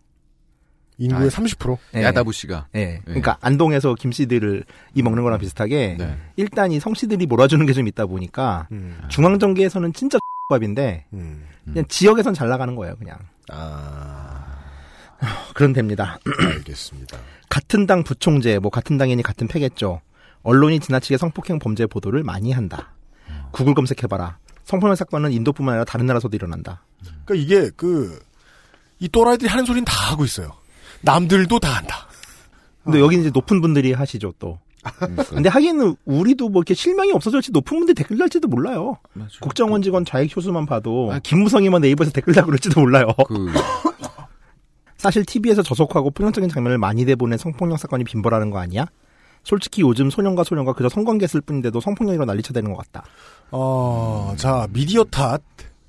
Speaker 2: 인구의
Speaker 4: 아,
Speaker 2: 30%?
Speaker 5: 예.
Speaker 4: 야다부 씨가.
Speaker 5: 예. 그러니까 안동에서 김씨들을 이 먹는 거랑 비슷하게
Speaker 4: 네.
Speaker 5: 일단 이 성씨들이 몰아주는 게 좀 있다 보니까
Speaker 2: 음.
Speaker 5: 중앙 정계에서는 진짜 밥인데
Speaker 2: 음.
Speaker 5: 그냥 지역에선 잘 나가는 거예요, 그냥.
Speaker 2: 아.
Speaker 5: 그런 됩니다.
Speaker 2: 알겠습니다.
Speaker 5: 같은 당 부총재, 뭐 같은 당이니 같은 패겠죠. 언론이 지나치게 성폭행 범죄 보도를 많이 한다. 구글 검색해봐라. 성폭행 사건은 인도뿐만 아니라 다른 나라에서도 일어난다.
Speaker 2: 그러니까 이게 그 이 또라이들이 하는 소리는 다 하고 있어요. 남들도 다 한다.
Speaker 5: 근데 여기 이제 높은 분들이 하시죠, 또. 근데 하기는 우리도 뭐 이렇게 실명이 없어졌지 높은 분들이 댓글 달지도 몰라요. 국정원 직원 좌익 효수만 봐도 김무성이만 네이버에서 댓글 달고 그럴지도 몰라요.
Speaker 4: 그
Speaker 5: 사실 TV에서 저속하고 폭력적인 장면을 많이 내보낸 성폭력 사건이 빈번하는 거 아니야? 솔직히 요즘 소년과 소년과 그저 성관계 했을 뿐인데도 성폭력이라 난리쳐대는 것 같다.
Speaker 2: 어, 자, 미디어 탓.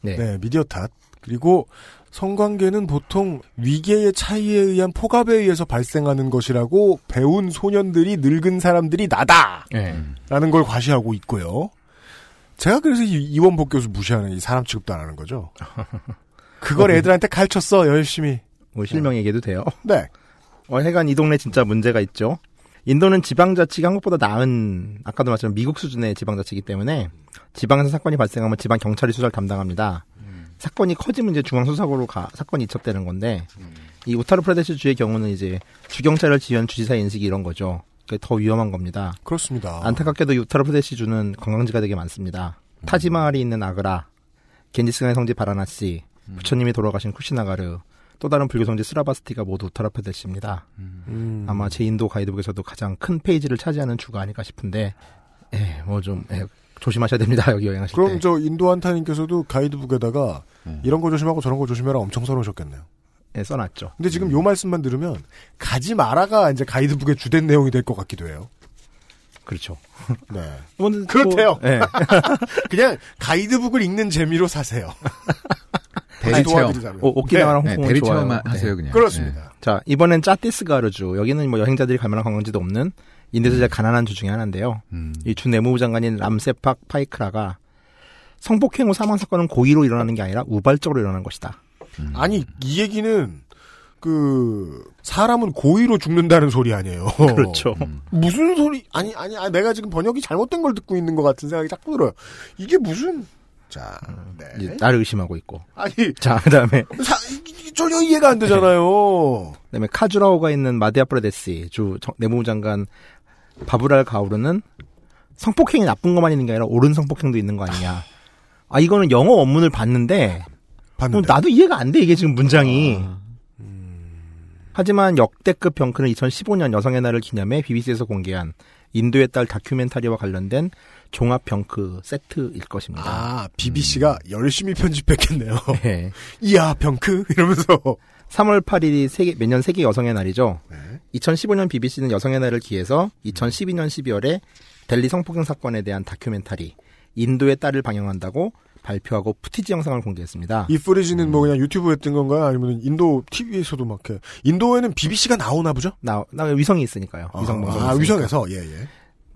Speaker 5: 네.
Speaker 2: 네, 미디어 탓. 그리고 성관계는 보통 위계의 차이에 의한 포갑에 의해서 발생하는 것이라고 배운 소년들이 늙은 사람들이 나다!
Speaker 5: 네.
Speaker 2: 라는 걸 과시하고 있고요. 제가 그래서 이- 이원복 교수 무시하는 이 사람 취급도 안 하는 거죠. 그걸 애들한테 가르쳤어, 열심히.
Speaker 5: 뭐 실명 얘기해도 돼요.
Speaker 2: 네.
Speaker 5: 어, 해간 이 동네 진짜 문제가 있죠. 인도는 지방자치가 한국보다 나은 아까도 말씀드린 미국 수준의 지방자치이기 때문에 지방에서 사건이 발생하면 지방 경찰이 수사를 담당합니다. 사건이 커지면 이제 중앙수사고로 가 사건이 이첩되는 건데 이 우타르프라데시 주의 경우는 이제 주경찰을 지휘한 주지사 인식이 이런 거죠. 그게 더 위험한 겁니다.
Speaker 2: 그렇습니다.
Speaker 5: 안타깝게도 우타르프라데시 주는 관광지가 되게 많습니다. 타지마할이 있는 아그라, 겐지스강의 성지 바라나시, 부처님이 돌아가신 쿠시나가르, 또 다른 불교 성지 스라바스티가 모두 우타르프라데시입니다.
Speaker 2: 음.
Speaker 5: 아마 제 인도 가이드북에서도 가장 큰 페이지를 차지하는 주가 아닐까 싶은데, 예, 뭐 좀, 예, 조심하셔야 됩니다, 여기 여행하실
Speaker 2: 그럼
Speaker 5: 때.
Speaker 2: 저 인도 한타님께서도 가이드북에다가
Speaker 5: 네.
Speaker 2: 이런 거 조심하고 저런 거 조심해라 엄청 써놓으셨겠네요.
Speaker 5: 예, 써놨죠.
Speaker 2: 근데 지금 요 말씀만 들으면 가지 마라가 이제 가이드북의 주된 내용이 될 것 같기도 해요.
Speaker 5: 그렇죠.
Speaker 2: 네.
Speaker 5: 뭐는
Speaker 2: 그렇대요.
Speaker 5: 뭐, 예.
Speaker 2: 그냥 가이드북을 읽는 재미로 사세요.
Speaker 4: 대리 체험.
Speaker 2: 도와드리자면.
Speaker 5: 오, 오키나와랑
Speaker 4: 네,
Speaker 5: 홍콩은
Speaker 4: 대리
Speaker 5: 좋아요.
Speaker 4: 체험 하세요,
Speaker 5: 네.
Speaker 4: 그냥.
Speaker 2: 그렇습니다.
Speaker 5: 자, 이번엔 짜티스가르주. 여기는 뭐 여행자들이 갈 만한 관광지도 없는 인도에서 제일 가난한 주 중에 하나인데요.
Speaker 4: 음.
Speaker 5: 이주 내무부 장관인 람세팍 파이크라가 성폭행 후 사망 사건은 고의로 일어나는 게 아니라 우발적으로 일어난 것이다.
Speaker 2: 아니 이 얘기는 그 사람은 고의로 죽는다는 소리 아니에요.
Speaker 5: 그렇죠.
Speaker 2: 무슨 소리? 아니 아니 아니, 내가 지금 번역이 잘못된 걸 듣고 있는 것 같은 생각이 자꾸 들어요. 이게 무슨? 자, 네.
Speaker 5: 이제 나를 의심하고 있고.
Speaker 2: 아니
Speaker 5: 자, 그 다음에
Speaker 2: 사, 이- 전혀 이해가 안 되잖아요.
Speaker 5: 그 다음에 카주라오가 있는 마디아프라데시 주 정- 내무부 장관 바브랄 가우르는 성폭행이 나쁜 것만 있는 게 아니라 옳은 성폭행도 있는 거 아니냐. 아 이거는 영어 원문을 봤는데
Speaker 2: 봤는데
Speaker 5: 나도 이해가 안 돼 이게 지금 문장이. 하지만 역대급 병크는 2015년 여성의 날을 기념해 BBC에서 공개한 인도의 딸 다큐멘터리와 관련된 종합 병크 세트일 것입니다.
Speaker 2: 아 BBC가 열심히 편집했겠네요.
Speaker 5: 네.
Speaker 2: 이야 병크 이러면서
Speaker 5: 3월 8일이 세계, 매년 세계 여성의 날이죠.
Speaker 2: 네.
Speaker 5: 2015년 BBC는 여성의 날을 기해서 2012년 12월에 델리 성폭행 사건에 대한 다큐멘터리 인도의 딸을 방영한다고 발표하고 footage 영상을 공개했습니다.
Speaker 2: 이 프리지는 뭐 그냥 유튜브에 뜬 건가요? 아니면 인도 TV에서도 막 해. 인도에는 BBC가 나오나 보죠?
Speaker 5: 나, 나 위성이 있으니까요. 위성 방송.
Speaker 2: 아, 위성에서 예 예.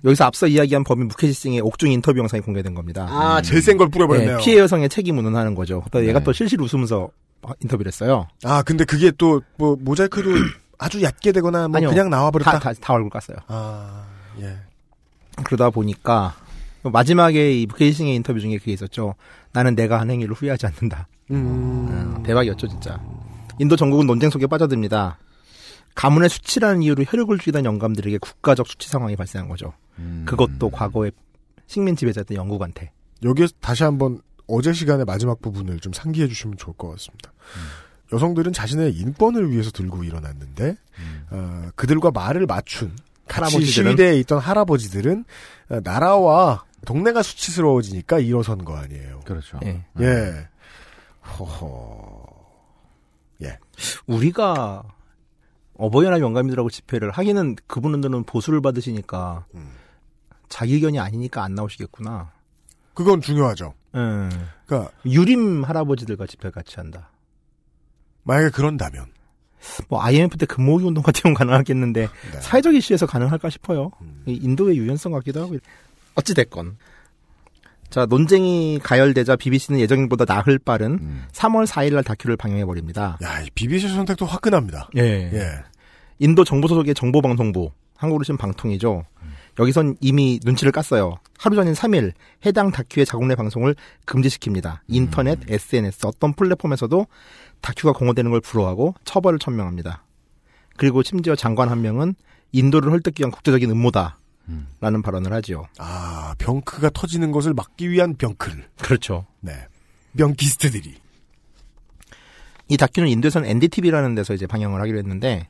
Speaker 5: 여기서 앞서 이야기한 범인 무케시 싱의 옥중 인터뷰 영상이 공개된 겁니다.
Speaker 2: 아 제일 센걸 뿌려버렸네요.
Speaker 5: 네, 피해 여성의 책임 운운하는 거죠. 또 얘가
Speaker 4: 네.
Speaker 5: 또 실실 웃으면서 인터뷰를 했어요.
Speaker 2: 아 근데 그게 또 뭐 모자이크도 아주 얕게 되거나 뭐
Speaker 5: 아니요.
Speaker 2: 그냥 나와버렸다.
Speaker 5: 다, 다, 다 얼굴 깠어요.
Speaker 2: 아 예.
Speaker 5: 그러다 보니까 마지막에 이 무케시 싱의 인터뷰 중에 그게 있었죠. 나는 내가 한 행위를 후회하지 않는다.
Speaker 2: 음.
Speaker 5: 어, 대박이었죠, 진짜. 인도 전국은 논쟁 속에 빠져듭니다. 가문의 수치라는 이유로 혈육을 죽이던 영감들에게 국가적 수치 상황이 발생한 거죠.
Speaker 4: 음.
Speaker 5: 그것도 과거의 식민 지배자였던 영국한테.
Speaker 2: 여기에 다시 한번 어제 시간의 마지막 부분을 좀 상기해 주시면 좋을 것 같습니다.
Speaker 4: 음.
Speaker 2: 여성들은 자신의 인권을 위해서 들고 일어났는데
Speaker 4: 음.
Speaker 2: 어, 그들과 말을 맞춘 같이
Speaker 5: 할아버지들은?
Speaker 2: 시위대에 있던 할아버지들은 어, 나라와 동네가 수치스러워지니까 일어선 거 아니에요.
Speaker 4: 그렇죠.
Speaker 5: 예.
Speaker 2: 예. 허허. 예.
Speaker 5: 우리가 어버이날 영감이들하고 집회를 하기는 그분들은 보수를 받으시니까
Speaker 2: 음.
Speaker 5: 자기 의견이 아니니까 안 나오시겠구나.
Speaker 2: 그건 중요하죠.
Speaker 5: 음.
Speaker 2: 그러니까
Speaker 5: 유림 할아버지들과 집회를 같이 한다.
Speaker 2: 만약에 그런다면
Speaker 5: 뭐 IMF 때 금모기 운동 같은 건 가능하겠는데
Speaker 2: 네.
Speaker 5: 사회적 이슈에서 가능할까 싶어요.
Speaker 2: 음.
Speaker 5: 이 인도의 유연성 같기도 하고 어찌 됐건. 자 논쟁이 가열되자 BBC는 예정보다 나흘 빠른
Speaker 4: 음.
Speaker 5: 3월 4일날 다큐를 방영해 버립니다.
Speaker 2: 야, 이 BBC 선택도 화끈합니다.
Speaker 5: 예.
Speaker 2: 예.
Speaker 5: 인도 정부 소속의 정보방송부 한국으로 치면 방통이죠. 여기선 이미 눈치를 깠어요. 하루 전인 3일 해당 다큐의 자국 내 방송을 금지시킵니다. 인터넷, SNS 어떤 플랫폼에서도 다큐가 공개되는 걸 불허하고 처벌을 천명합니다. 그리고 심지어 장관 한 명은 인도를 헐뜯기 위한 국제적인 음모다. 라는 발언을 하지요.
Speaker 2: 아, 병크가 터지는 것을 막기 위한 병크를.
Speaker 5: 그렇죠.
Speaker 2: 네. 병키스트들이.
Speaker 5: 이 다큐는 인도에서는 NDTV라는 데서 이제 방영을 하기로 했는데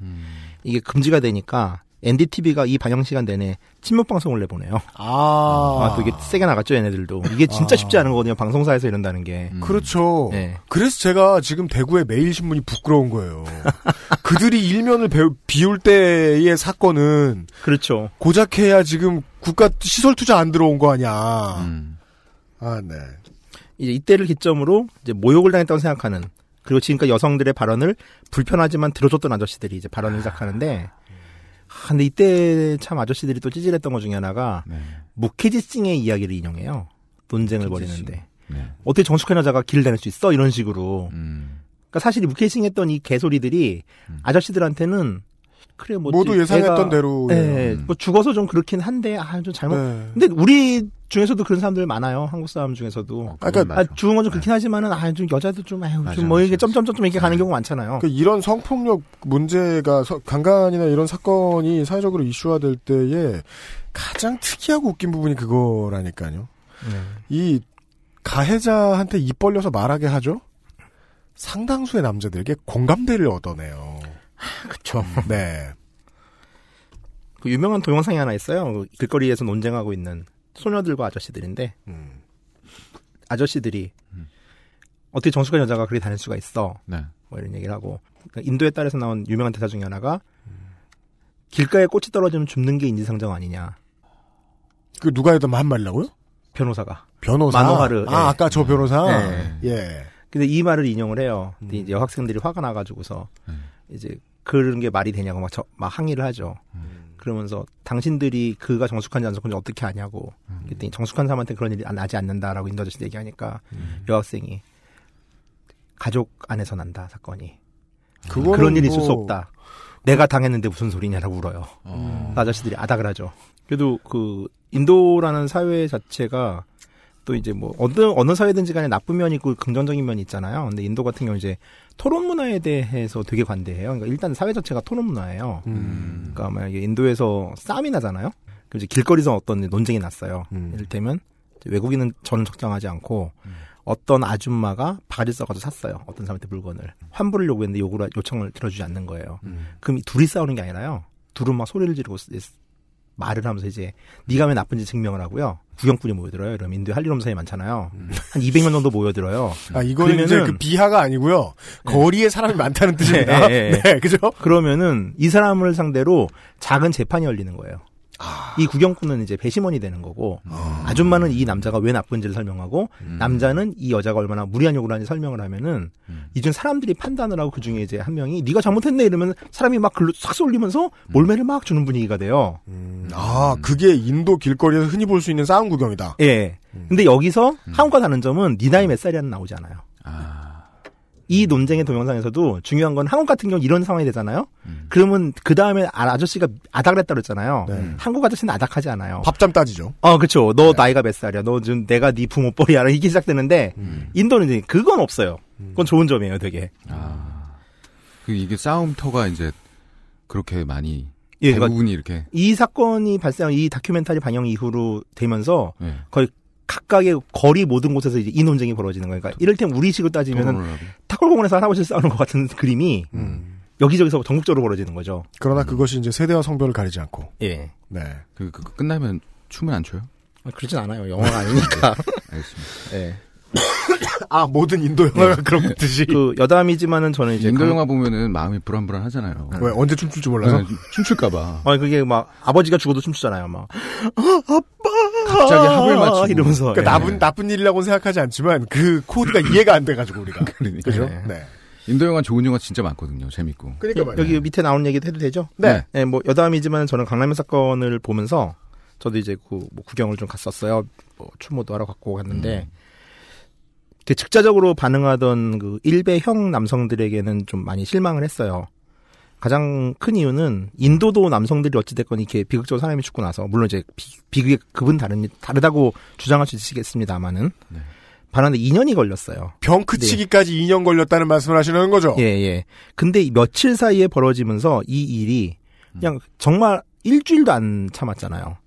Speaker 5: 이게 금지가 되니까 NDTV가 이 방영 시간 내내 침묵 방송을 내보내요.
Speaker 2: 아.
Speaker 5: 아, 또 이게 세게 나갔죠, 얘네들도. 이게 진짜
Speaker 2: 아.
Speaker 5: 쉽지 않은 거거든요, 방송사에서 이런다는 게.
Speaker 2: 그렇죠.
Speaker 5: 네.
Speaker 2: 그래서 제가 지금 대구의 매일 신문이 부끄러운 거예요. 그들이 일면을 배- 비울 때의 사건은
Speaker 5: 그렇죠.
Speaker 2: 고작 해야 지금 국가 시설 투자 안 들어온 거 아니야.
Speaker 4: 음.
Speaker 2: 아, 네.
Speaker 5: 이제 이때를 기점으로 이제 모욕을 당했다고 생각하는 그리고 지금까지 여성들의 발언을 불편하지만 들어줬던 아저씨들이 이제 발언을 시작하는데 아, 근데 이때 참 아저씨들이 또 찌질했던 것 중에 하나가
Speaker 4: 네.
Speaker 5: 무케지 싱의 이야기를 인용해요. 논쟁을 벌이는데
Speaker 4: 네.
Speaker 5: 어떻게 정숙한 여자가 길을 다닐 수 있어 이런 식으로.
Speaker 4: 음.
Speaker 5: 그러니까 사실 이 무케지 싱 했던 이 개소리들이 아저씨들한테는 그래 뭐
Speaker 2: 모두 예상했던 대로.
Speaker 5: 예, 뭐 죽어서 좀 그렇긴 한데 아 좀 잘못.
Speaker 2: 네.
Speaker 5: 근데 우리 중에서도 그런 사람들 많아요. 한국 사람 중에서도.
Speaker 2: 아, 그러니까
Speaker 5: 아, 죽은 건좀 그렇긴 하지만은 아 좀 여자도 좀 아유
Speaker 4: 맞아,
Speaker 5: 좀뭐 이게
Speaker 4: 맞아,
Speaker 5: 점점점 이렇게 가는 경우가 많잖아요.
Speaker 2: 그 이런 성폭력 문제가 서- 강간이나 이런 사건이 사회적으로 이슈화될 때에 가장 특이하고 웃긴 부분이 그거라니까요.
Speaker 5: 네.
Speaker 2: 이 가해자한테 입 벌려서 말하게 하죠. 상당수의 남자들에게 공감대를 얻어내요.
Speaker 5: 그렇죠.
Speaker 2: 네.
Speaker 5: 그 유명한 동영상이 하나 있어요. 그 길거리에서 논쟁하고 있는 소녀들과 아저씨들인데
Speaker 2: 음.
Speaker 5: 아저씨들이 어떻게 정숙한 여자가 그렇게 다닐 수가 있어?
Speaker 4: 네.
Speaker 5: 뭐 이런 얘기를 하고 그러니까 인도에 따라서 나온 유명한 대사 중에 하나가 길가에 꽃이 떨어지면 줍는 게 인지상정 아니냐
Speaker 2: 그 누가 했던 한 말이라고요?
Speaker 5: 변호사가
Speaker 2: 변호사.
Speaker 5: 마노하르,
Speaker 2: 아,
Speaker 5: 예.
Speaker 2: 아까 저 변호사.
Speaker 5: 네.
Speaker 2: 예.
Speaker 5: 근데 이 말을 인용을 해요.
Speaker 2: 음.
Speaker 5: 근데 이제 여학생들이 화가 나가지고서 이제 그런 게 말이 되냐고 막, 저, 막 항의를 하죠.
Speaker 2: 음.
Speaker 5: 그러면서 당신들이 그가 정숙한지 안 정숙한지 어떻게 아냐고.
Speaker 2: 음.
Speaker 5: 그랬더니 정숙한 사람한테 그런 일이 안- 나지 않는다라고 인도 아저씨 얘기하니까
Speaker 2: 음.
Speaker 5: 여학생이 가족 안에서 난다 사건이. 그런 일이 있을
Speaker 2: 뭐-
Speaker 5: 수 없다. 내가 당했는데 무슨 소리냐라고 울어요.
Speaker 4: 어.
Speaker 5: 아저씨들이 아닥을 하죠. 그래도 그 인도라는 사회 자체가 또 이제 뭐 어느 어느 사회든지 간에 나쁜 면이 있고 긍정적인 면이 있잖아요. 근데 인도 같은 경우 이제 토론 문화에 대해서 되게 관대해요. 그러니까 일단 사회 자체가 토론 문화예요.
Speaker 2: 음.
Speaker 5: 그러니까 만약에 인도에서 싸움이 나잖아요. 그럼 이제 길거리에서 어떤 논쟁이 났어요.
Speaker 2: 음.
Speaker 5: 이를테면 외국인은 저는 적당하지 않고 어떤 아줌마가 바가지 써가지고 샀어요. 어떤 사람한테 물건을 환불을 요구했는데 요구를 요청을 들어주지 않는 거예요.
Speaker 2: 음.
Speaker 5: 그럼 이 둘이 싸우는 게 아니라요. 둘은 막 소리를 지르고 쓰- 말을 하면서 이제 네가 왜 나쁜지 증명을 하고요. 구경꾼이 모여들어요. 그럼 인도에 할리롬 사이 많잖아요. 한 200명 정도 모여들어요.
Speaker 2: 아, 이거는 이제
Speaker 5: 그
Speaker 2: 비하가 아니고요. 거리에 사람이 많다는 뜻입니다.
Speaker 5: 네, 네, 네.
Speaker 2: 네, 그죠?
Speaker 5: 그러면은 이 사람을 상대로 작은 재판이 열리는 거예요.
Speaker 2: 아.
Speaker 5: 이 구경꾼은 이제 배심원이 되는 거고 아 줌마는 이 남자가 왜 나쁜지를 설명하고
Speaker 2: 음.
Speaker 5: 남자는 이 여자가 얼마나 무리한 요구를 하는지 설명을 하면은
Speaker 2: 음.
Speaker 5: 이중 사람들이 판단을 하고 그 중에 이제 한 명이 네가 잘못했네 이러면 사람이 막 글로 싹 쏠리면서 몰매를 막 주는 분위기가 돼요.
Speaker 2: 아, 그게 인도 길거리에서 흔히 볼 수 있는 싸움 구경이다.
Speaker 5: 예.
Speaker 2: 음.
Speaker 5: 근데 여기서 한국과 다른 점은 네 나이 몇 살이라는 나오지 않아요. 이 논쟁의 동영상에서도 중요한 건 한국 같은 경우 이런 상황이 되잖아요. 그러면 그 다음에 아저씨가 아닥을 했다 그랬잖아요. 한국 아저씨는 아닥하지 않아요.
Speaker 2: 밥잠 따지죠.
Speaker 5: 어, 그쵸. 너 나이가 몇 살이야? 너 지금 내가 네 부모 뻘이야? 이게 시작되는데, 인도는 이제 그건 없어요. 그건 좋은 점이에요, 되게.
Speaker 4: 그 이게 싸움터가 이제 그렇게 많이
Speaker 5: 예, 그러니까
Speaker 4: 대부분이 이렇게
Speaker 5: 이 사건이 발생한 이 다큐멘터리 방영 이후로 되면서
Speaker 4: 예.
Speaker 5: 거의 각각의 거리 모든 곳에서 이제 이 논쟁이 벌어지는. 그러니까 이를테면 우리식으로 따지면은. 탁골공원에서 할아버지 싸우는 것 같은 그림이 여기저기서 전국적으로 벌어지는 거죠.
Speaker 2: 그러나 그것이 이제 세대와 성별을 가리지 않고.
Speaker 5: 예.
Speaker 2: 네.
Speaker 4: 그, 그 끝나면 춤을 안 춰요?
Speaker 5: 아, 그러진 않아요. 영화가 아니니까.
Speaker 4: 알겠습니다.
Speaker 5: 예.
Speaker 2: 아 모든 인도 영화가 그렇듯이.
Speaker 5: 그 여담이지만은 저는 이제
Speaker 4: 인도
Speaker 5: 강-
Speaker 4: 영화 보면은 마음이 불안불안하잖아요.
Speaker 2: 왜 언제 춤출 줄 몰라서?
Speaker 4: 네, 춤출까봐.
Speaker 5: 아니 그게 막 아버지가 죽어도 춤추잖아요. 막
Speaker 4: 갑자기 합을 맞추고.
Speaker 5: 이러면서
Speaker 2: 그러니까
Speaker 5: 예.
Speaker 2: 나쁜 나쁜 일이라고 생각하지 않지만 그 코드가 이해가 안 돼가지고 우리가.
Speaker 4: 그러니까.
Speaker 2: 그죠?
Speaker 5: 네.
Speaker 2: 네.
Speaker 4: 인도 영화 좋은 영화 진짜 많거든요. 재밌고.
Speaker 2: 그러니까
Speaker 5: 여기 밑에 나오는 얘기도 해도 되죠?
Speaker 2: 네.
Speaker 5: 네, 뭐 여담이지만 저는 강남의 사건을 보면서 저도 이제 그 뭐 구경을 좀 갔었어요. 뭐 추모도 하러 갔고 갔는데 그 즉자적으로 반응하던 그 일베 형 남성들에게는 좀 많이 실망을 했어요. 가장 큰 이유는 인도도 남성들이 어찌됐건 이렇게 비극적으로 사람이 죽고 나서 물론 이제 비, 비극의 급은 다른 다르다고 주장할 수 있으시겠습니다만은 반하는데 2년이 걸렸어요.
Speaker 2: 병 그치기까지 2년 걸렸다는 말씀을 하시는 거죠?
Speaker 5: 예, 예. 근데 이 며칠 사이에 벌어지면서 이 일이 그냥 정말 일주일도 안 참았잖아요.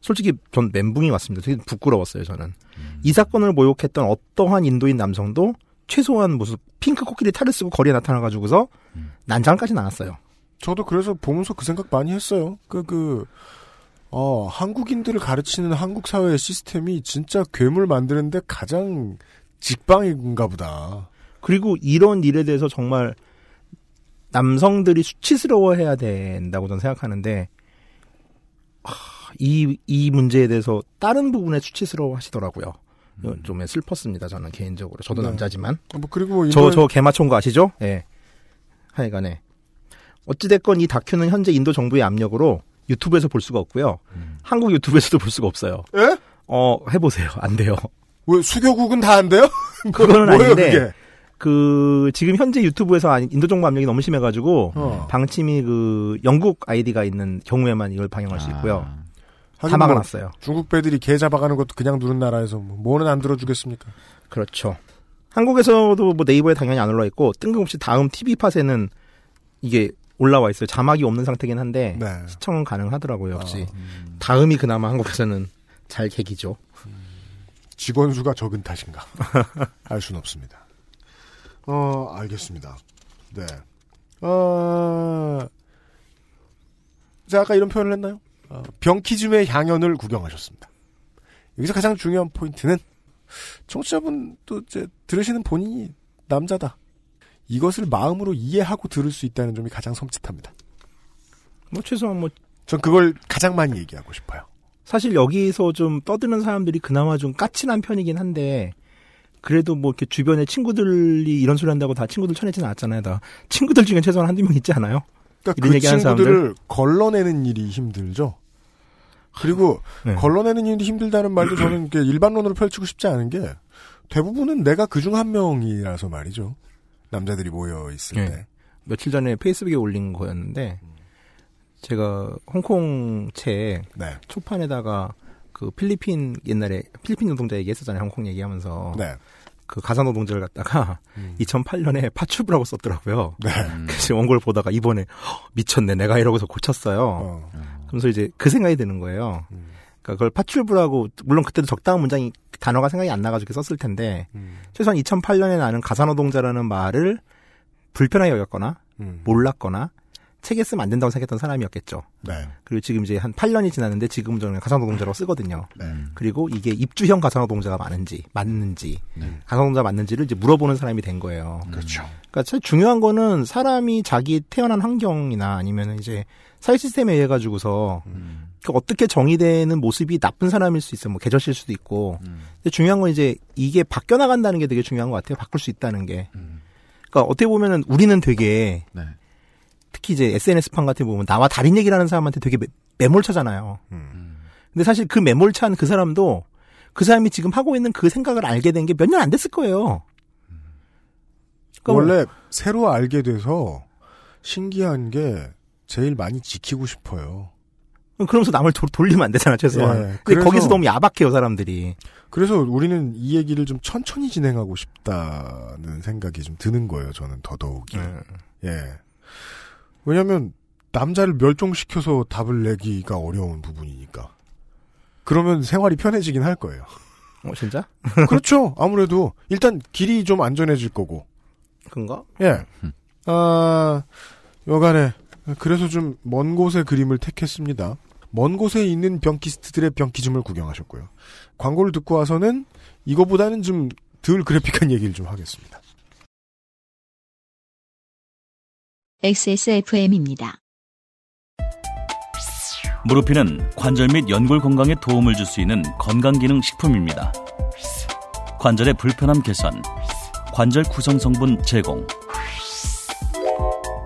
Speaker 5: 솔직히 전 멘붕이 왔습니다. 되게 부끄러웠어요, 저는. 이 사건을 모욕했던 어떠한 인도인 남성도 최소한 무슨 핑크 코끼리 탈을 쓰고 거리에 나타나가지고서 난장까지는 않았어요.
Speaker 2: 저도 그래서 보면서 그 생각 많이 했어요. 그, 그, 어, 한국인들을 가르치는 한국 사회의 시스템이 진짜 괴물 만드는데 가장 직방인가 보다.
Speaker 5: 그리고 이런 일에 대해서 정말 남성들이 수치스러워해야 된다고 저는 생각하는데 하, 이, 이 문제에 대해서 다른 부분에 수치스러워 하시더라고요. 이건 좀 슬펐습니다, 저는 개인적으로. 저도
Speaker 2: 네.
Speaker 5: 남자지만.
Speaker 2: 뭐 그리고
Speaker 5: 저,
Speaker 2: 인도에-
Speaker 5: 저 개맞춘 거 아시죠? 예. 하여간에. 어찌됐건 이 다큐는 현재 인도 정부의 압력으로 유튜브에서 볼 수가 없고요. 한국 유튜브에서도 볼 수가 없어요.
Speaker 2: 예?
Speaker 5: 어, 해보세요. 안 돼요.
Speaker 2: 왜 수교국은 다 안 돼요?
Speaker 5: 그거는 아닌데.
Speaker 2: 그게?
Speaker 5: 그 지금 현재 유튜브에서 인도 정부 압력이 너무 심해가지고
Speaker 2: 어.
Speaker 5: 방침이 그 영국 아이디가 있는 경우에만 이걸 방영할 수 있고요. 다
Speaker 2: 하긴
Speaker 5: 막아놨어요.
Speaker 2: 뭐 중국 배들이 개 잡아가는 것도 그냥 누른 나라에서 뭐, 뭐는 안 들어주겠습니까?
Speaker 5: 그렇죠. 한국에서도 뭐 네이버에 당연히 안 올라 있고 뜬금없이 다음 TV 팟에는 이게 올라와 있어요. 자막이 없는 상태긴 한데
Speaker 2: 네.
Speaker 5: 시청은 가능하더라고요. 역시
Speaker 2: 음.
Speaker 5: 다음이 그나마 한국에서는 잘 계기죠.
Speaker 2: 직원 수가 적은 탓인가? 알 수는 없습니다. 어, 알겠습니다. 네. 어, 제가 아까 이런 표현을 했나요? 어, 병키즘의 향연을 구경하셨습니다. 여기서 가장 중요한 포인트는 청취자분 또 이제 들으시는 본인이 남자다. 이것을 마음으로 이해하고 들을 수 있다는 점이 가장 섬찟합니다.
Speaker 5: 뭐 최소한 뭐
Speaker 2: 전 그걸 가장 많이 얘기하고 싶어요.
Speaker 5: 사실 여기서 좀 떠드는 사람들이 그나마 좀 까칠한 편이긴 한데 그래도 뭐 이렇게 주변에 친구들이 이런 소리 한다고 다 친구들 쳐내지는 않았잖아요. 다 친구들 중에 최소한 한두 명 있지 않아요?
Speaker 2: 그러니까
Speaker 5: 이런
Speaker 2: 그
Speaker 5: 얘기하는
Speaker 2: 친구들을
Speaker 5: 사람들?
Speaker 2: 걸러내는 일이 힘들죠. 그리고
Speaker 5: 네.
Speaker 2: 걸러내는 일이 힘들다는 말도 저는 일반론으로 펼치고 싶지 않은 게 대부분은 내가 그중 한 명이라서 말이죠. 남자들이 모여 있을
Speaker 5: 네.
Speaker 2: 때.
Speaker 5: 며칠 전에 페이스북에 올린 거였는데 제가 홍콩 책
Speaker 2: 네.
Speaker 5: 초판에다가 그 필리핀 옛날에 필리핀 노동자 얘기했었잖아요. 홍콩 얘기하면서
Speaker 2: 네.
Speaker 5: 그 가사 노동자를 갖다가
Speaker 2: 음.
Speaker 5: 2008년에 파출부라고 썼더라고요.
Speaker 2: 네.
Speaker 5: 그래서 원고를 보다가 이번에 "허, 미쳤네 내가 이러고서 고쳤어요.
Speaker 2: 어.
Speaker 5: 그러면서 이제 그 생각이 드는 거예요. 그러니까 그걸 파출부라고 물론 그때도 적당한 문장이 단어가 생각이 안 나가지고 썼을 텐데
Speaker 2: 음.
Speaker 5: 최소한 2008년에 나는 가사노동자라는 말을 불편하게 여겼거나
Speaker 2: 음.
Speaker 5: 몰랐거나 책에 쓰면 안 된다고 생각했던 사람이었겠죠.
Speaker 2: 네.
Speaker 5: 그리고 지금 이제 한 8년이 지났는데 지금 저는 가사노동자라고 쓰거든요.
Speaker 2: 네.
Speaker 5: 그리고 이게 입주형 가사노동자가 많은지 맞는지
Speaker 2: 네.
Speaker 5: 가사노동자 맞는지를 이제 물어보는 사람이 된 거예요.
Speaker 2: 그렇죠.
Speaker 5: 그러니까 제일 중요한 거는 사람이 자기 태어난 환경이나 아니면 이제 사회 시스템에 의해 가지고서
Speaker 2: 음.
Speaker 5: 그 어떻게 정의되는 모습이 나쁜 사람일 수 있어요. 뭐 계절실 수도 있고. 근데 중요한 건 이제 이게 바뀌어 나간다는 게 되게 중요한 것 같아요. 바꿀 수 있다는 게. 그러니까 어떻게 보면은 우리는 되게
Speaker 4: 네.
Speaker 5: 특히 이제 SNS판 같은 데 보면 나와 다른 얘기를 하는 사람한테 되게 매, 매몰차잖아요.
Speaker 2: 음.
Speaker 5: 근데 사실 그 매몰찬 그 사람도 그 사람이 지금 하고 있는 그 생각을 알게 된 게 몇 년 안 됐을 거예요. 그러니까 뭐-
Speaker 2: 원래 새로 알게 돼서 신기한 게 제일 많이 지키고 싶어요.
Speaker 5: 그러면서 남을 도- 돌리면 안 되잖아, 최소한.
Speaker 2: 예,
Speaker 5: 근데
Speaker 2: 그래서-
Speaker 5: 거기서 너무 야박해요, 사람들이.
Speaker 2: 그래서 우리는 이 얘기를 좀 천천히 진행하고 싶다는 생각이 좀 드는 거예요. 저는 더더욱이.
Speaker 5: 네.
Speaker 2: 예. 왜냐하면 남자를 멸종시켜서 답을 내기가 어려운 부분이니까. 그러면 생활이 편해지긴 할 거예요.
Speaker 5: 어, 진짜?
Speaker 2: 그렇죠. 아무래도 일단 길이 좀 안전해질 거고.
Speaker 5: 그런가?
Speaker 2: 예. 아, 여간에 그래서 좀 먼 곳의 그림을 택했습니다. 먼 곳에 있는 병키스트들의 병키즘을 구경하셨고요. 광고를 듣고 와서는 이거보다는 좀 덜 그래픽한 얘기를 좀 하겠습니다.
Speaker 1: XSFM입니다.
Speaker 10: 무르피는 관절 및 연골 건강에 도움을 줄 수 있는 건강기능 식품입니다. 관절의 불편함 개선, 관절 구성 성분 제공,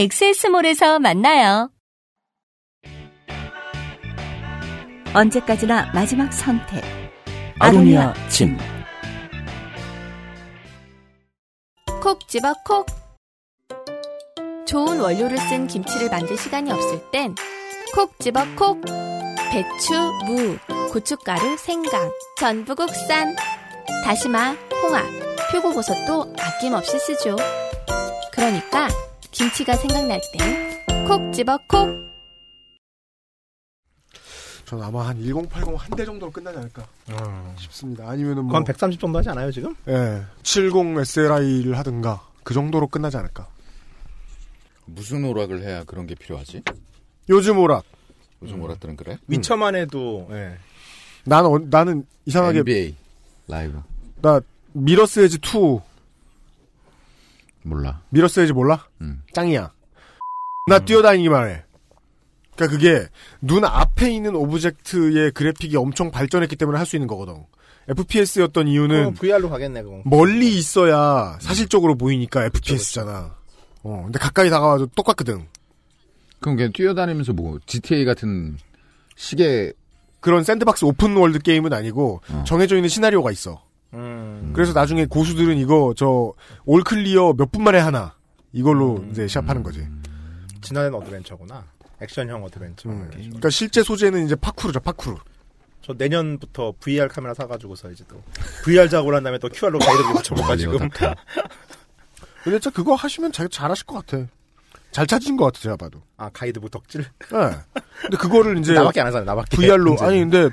Speaker 12: 엑세스몰에서 만나요. 언제까지나 마지막 선택.
Speaker 10: 아로니아 침.
Speaker 8: 콕 집어 콕. 좋은 원료를 쓴 김치를 만들 시간이 없을 땐 콕 집어 콕. 배추, 무, 고춧가루, 생강, 전부 국산. 다시마, 홍합, 표고버섯도 아낌없이 쓰죠. 그러니까 김치가 생각날 땐콕 집어 콕.
Speaker 2: 전 아마 한 1080 한 대 정도로 끝나지 않을까 싶습니다. 아니면은 뭐
Speaker 5: 그건 130 정도 하지 않아요, 지금?
Speaker 2: 예, 70 SLI를 하든가 그 정도로 끝나지 않을까.
Speaker 4: 무슨 오락을 해야 그런 게 필요하지?
Speaker 2: 요즘 오락.
Speaker 4: 요즘 오락들은 그래?
Speaker 5: 위쳐만 해도 예.
Speaker 2: 난 어, 나는 이상하게
Speaker 4: NBA Live
Speaker 2: 나 Mirror's Edge 2
Speaker 4: 몰라.
Speaker 2: Mirror's Edge 몰라?
Speaker 4: 음.
Speaker 2: 짱이야. 나 뛰어다니기만 해. 그러니까 그게 눈 앞에 있는 object의 그래픽이 엄청 발전했기 때문에 할 수 있는 거거든. FPS였던 이유는
Speaker 5: VR로 가겠네, 그거.
Speaker 2: 멀리 있어야 사실적으로 보이니까 FPS잖아. 어, 근데 가까이 다가와도 똑같거든.
Speaker 4: 그럼 그냥 뛰어다니면서 뭐 GTA 같은 식의
Speaker 2: 그런 sandbox open world 게임은 아니고 정해져 있는 시나리오가 있어.
Speaker 5: 음.
Speaker 2: 그래서 나중에 고수들은 이거 저 all clear 몇 분 만에 하나 이걸로 이제 시합하는 거지.
Speaker 5: 지난해는 어드벤처구나. 액션형 어드벤처.
Speaker 2: 그러니까 실제 소재는 이제 파쿠르죠, 파쿠르.
Speaker 5: 저 내년부터 VR 카메라 사가지고서 이제 또 VR 작업을 한 다음에 또 QR로 가이드를 붙여봐가지고.
Speaker 2: 근데 진짜 그거 하시면 잘, 잘하실 것 같아. 잘 찾으신 것 같아, 제가 봐도.
Speaker 5: 아, 가이드북 덕질?
Speaker 2: 네. 근데 그거를 이제.
Speaker 5: 나밖에 안 하잖아요, 나밖에.
Speaker 2: VR로.
Speaker 5: 문제는.
Speaker 2: 아니, 근데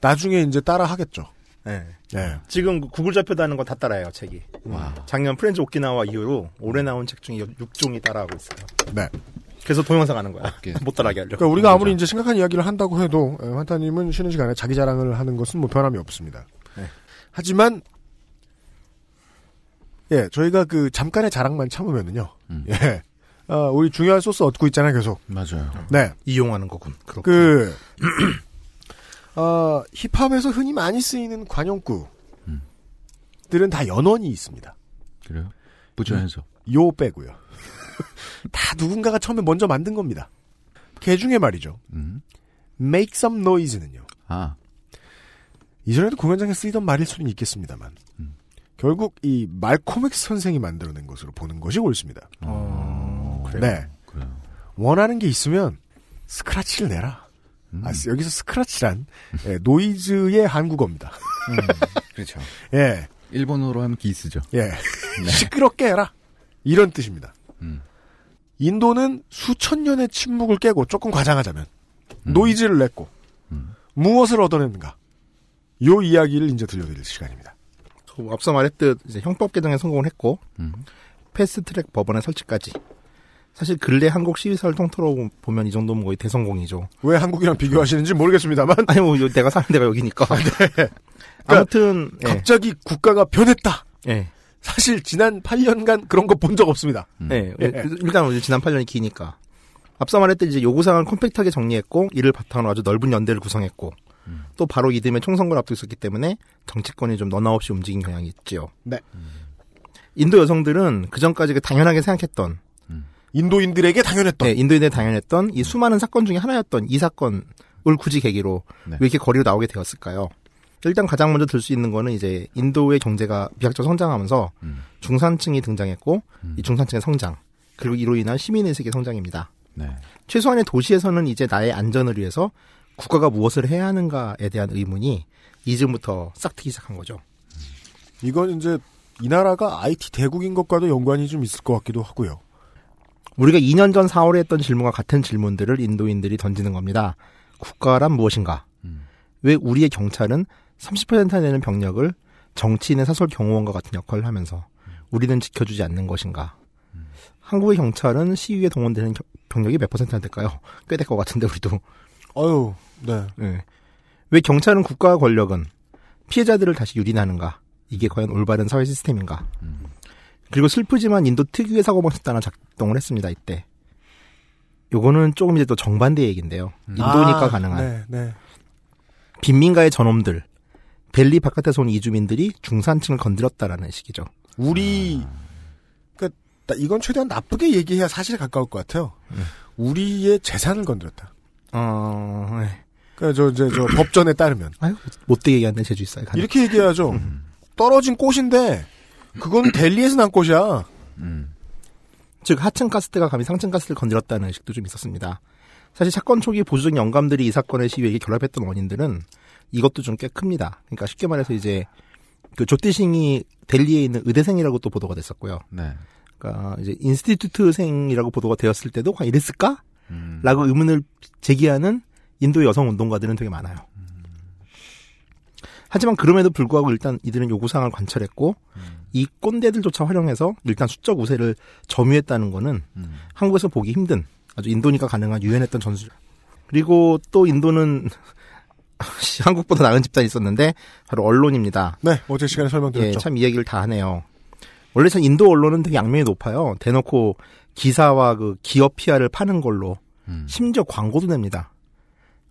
Speaker 2: 나중에 이제 따라 하겠죠.
Speaker 5: 네.
Speaker 2: 네.
Speaker 5: 지금 구글 좌표다는 건다 따라해요, 책이. 작년 프렌즈 오키나와 이후로 올해 나온 책 중에 6종이 따라하고 있어요.
Speaker 2: 네.
Speaker 5: 그래서 동영상 하는 거야. 못 따라하게 하려고.
Speaker 2: 그러니까 우리가 아무리 이제 심각한 이야기를 한다고 해도 에, 환타님은 쉬는 시간에 자기 자랑을 하는 것은 뭐 변함이 없습니다.
Speaker 5: 네.
Speaker 2: 하지만 예 저희가 그 잠깐의 자랑만 참으면은요. 예. 아, 우리 중요한 소스 얻고 있잖아요, 계속.
Speaker 4: 맞아요.
Speaker 2: 네.
Speaker 5: 이용하는 거군. 그렇군.
Speaker 2: 그, 어, 힙합에서 흔히 많이 쓰이는 관용구들은 다 연원이 있습니다.
Speaker 4: 그래요? 부처해서
Speaker 2: 요 빼고요. 다 누군가가 처음에 먼저 만든 겁니다. 개 중에 말이죠. make some noise는요.
Speaker 4: 아.
Speaker 2: 이전에도 공연장에 쓰이던 말일 수는 있겠습니다만 결국 이 말코맥스 선생이 만들어낸 것으로 보는 것이 옳습니다.
Speaker 5: 그래요?
Speaker 2: 네. 원하는 게 있으면 스크라치를 내라. 아, 여기서 스크라치란 예, 노이즈의 한국어입니다.
Speaker 4: 그렇죠.
Speaker 2: 예.
Speaker 4: 일본어로 하면 기스죠.
Speaker 2: 예. 시끄럽게 해라. 이런 뜻입니다.
Speaker 4: 음.
Speaker 2: 인도는 수천 년의 침묵을 깨고 조금 과장하자면
Speaker 4: 음.
Speaker 2: 노이즈를 냈고 무엇을 얻어냈는가? 요 이야기를 이제 들려드릴 시간입니다.
Speaker 5: 그 앞서 말했듯 이제 형법 개정에 성공을 했고
Speaker 4: 음.
Speaker 5: 패스트트랙 법원의 설치까지. 사실 근래 한국 시위사를 통틀어 보면 이 정도면 거의 대성공이죠.
Speaker 2: 왜 한국이랑 비교하시는지 모르겠습니다만.
Speaker 5: 아니 뭐 요- 내가 사는 데가 여기니까.
Speaker 2: 네.
Speaker 5: 아무튼 예.
Speaker 2: 갑자기 국가가 변했다.
Speaker 5: 예.
Speaker 2: 사실 지난 8년간 그런 거 본 적 없습니다.
Speaker 5: 네,
Speaker 2: 예.
Speaker 5: 일단 이제 지난 8년이 기니까. 앞서 말했듯 이제 요구사항을 컴팩트하게 정리했고 이를 바탕으로 아주 넓은 연대를 구성했고 또 바로 이듬해 총선거를 앞두고 있었기 때문에 정치권이 좀 너나 없이 움직인 경향이 있지요.
Speaker 2: 네.
Speaker 5: 인도 여성들은 그 전까지 당연하게 생각했던
Speaker 2: 인도인들에게 당연했던.
Speaker 5: 네, 인도인들에게 당연했던 이 수많은 사건 중에 하나였던 이 사건을 굳이 계기로
Speaker 4: 네.
Speaker 5: 왜 이렇게 거리로 나오게 되었을까요? 일단 가장 먼저 들 수 있는 거는 이제 인도의 경제가 비약적 성장하면서
Speaker 4: 음.
Speaker 5: 중산층이 등장했고 이 중산층의 성장 그리고 이로 인한 시민의식의 성장입니다.
Speaker 4: 네.
Speaker 5: 최소한의 도시에서는 이제 나의 안전을 위해서 국가가 무엇을 해야 하는가에 대한 의문이 이즈부터 싹 트기 시작한 거죠.
Speaker 2: 이건 이제 이 나라가 IT 대국인 것과도 연관이 좀 있을 것 같기도 하고요.
Speaker 5: 우리가 2년 전 4월에 했던 질문과 같은 질문들을 인도인들이 던지는 겁니다. 국가란 무엇인가? 왜 우리의 경찰은 30%나 되는 병력을 정치인의 사설 경호원과 같은 역할을 하면서 우리는 지켜주지 않는 것인가? 한국의 경찰은 시위에 동원되는 겨- 병력이 몇 퍼센트나 될까요? 꽤 될 것 같은데 우리도.
Speaker 2: 어유, 네.
Speaker 5: 왜 경찰은 국가와 권력은 피해자들을 다시 유린하는가? 이게 과연 올바른 사회 시스템인가? 그리고 슬프지만 인도 특유의 사고방식 따라 작동을 했습니다, 이때. 요거는 조금 이제 또 정반대 얘기인데요. 인도니까
Speaker 2: 아,
Speaker 5: 가능한.
Speaker 2: 네, 네.
Speaker 5: 빈민가의 전놈들, 벨리 바깥에서 온 이주민들이 중산층을 건드렸다라는 식이죠.
Speaker 2: 우리, 그니까, 이건 최대한 나쁘게 얘기해야 사실에 가까울 것 같아요. 우리의 재산을 건드렸다.
Speaker 5: 어, 네.
Speaker 2: 그니까, 저, 저, 저, 법전에 따르면.
Speaker 5: 아유, 못되게 얘기하는 제주 있어요.
Speaker 2: 이렇게 얘기해야죠. 떨어진 꽃인데, 그건 델리에서 난 꽃이야.
Speaker 5: 즉 하층 가스대가 감히 상층 가스를 건드렸다는 의식도 좀 있었습니다. 사실 사건 초기 보수적 영감들이 이 사건의 시위에 결합했던 원인들은 이것도 좀 꽤 큽니다. 그러니까 쉽게 말해서 이제 그 조띠싱이 델리에 있는 의대생이라고 또 보도가 됐었고요.
Speaker 4: 네.
Speaker 5: 그러니까 이제 인스티튜트생이라고 보도가 되었을 때도 과연 이랬을까? 라고 의문을 제기하는 인도 여성 운동가들은 되게 많아요. 하지만 그럼에도 불구하고 일단 이들은 요구사항을 관철했고 이 꼰대들조차 활용해서 일단 수적 우세를 점유했다는 거는 한국에서 보기 힘든 아주 인도니까 가능한 유연했던 전술. 그리고 또 인도는 한국보다 나은 집단이 있었는데 바로 언론입니다.
Speaker 2: 네, 어제 시간에 설명드렸죠.
Speaker 5: 예, 참 이야기를 다 하네요. 원래 참 인도 언론은 되게 양면이 높아요. 대놓고 기사와 그 기업 PR을 파는 걸로 심지어 광고도 냅니다.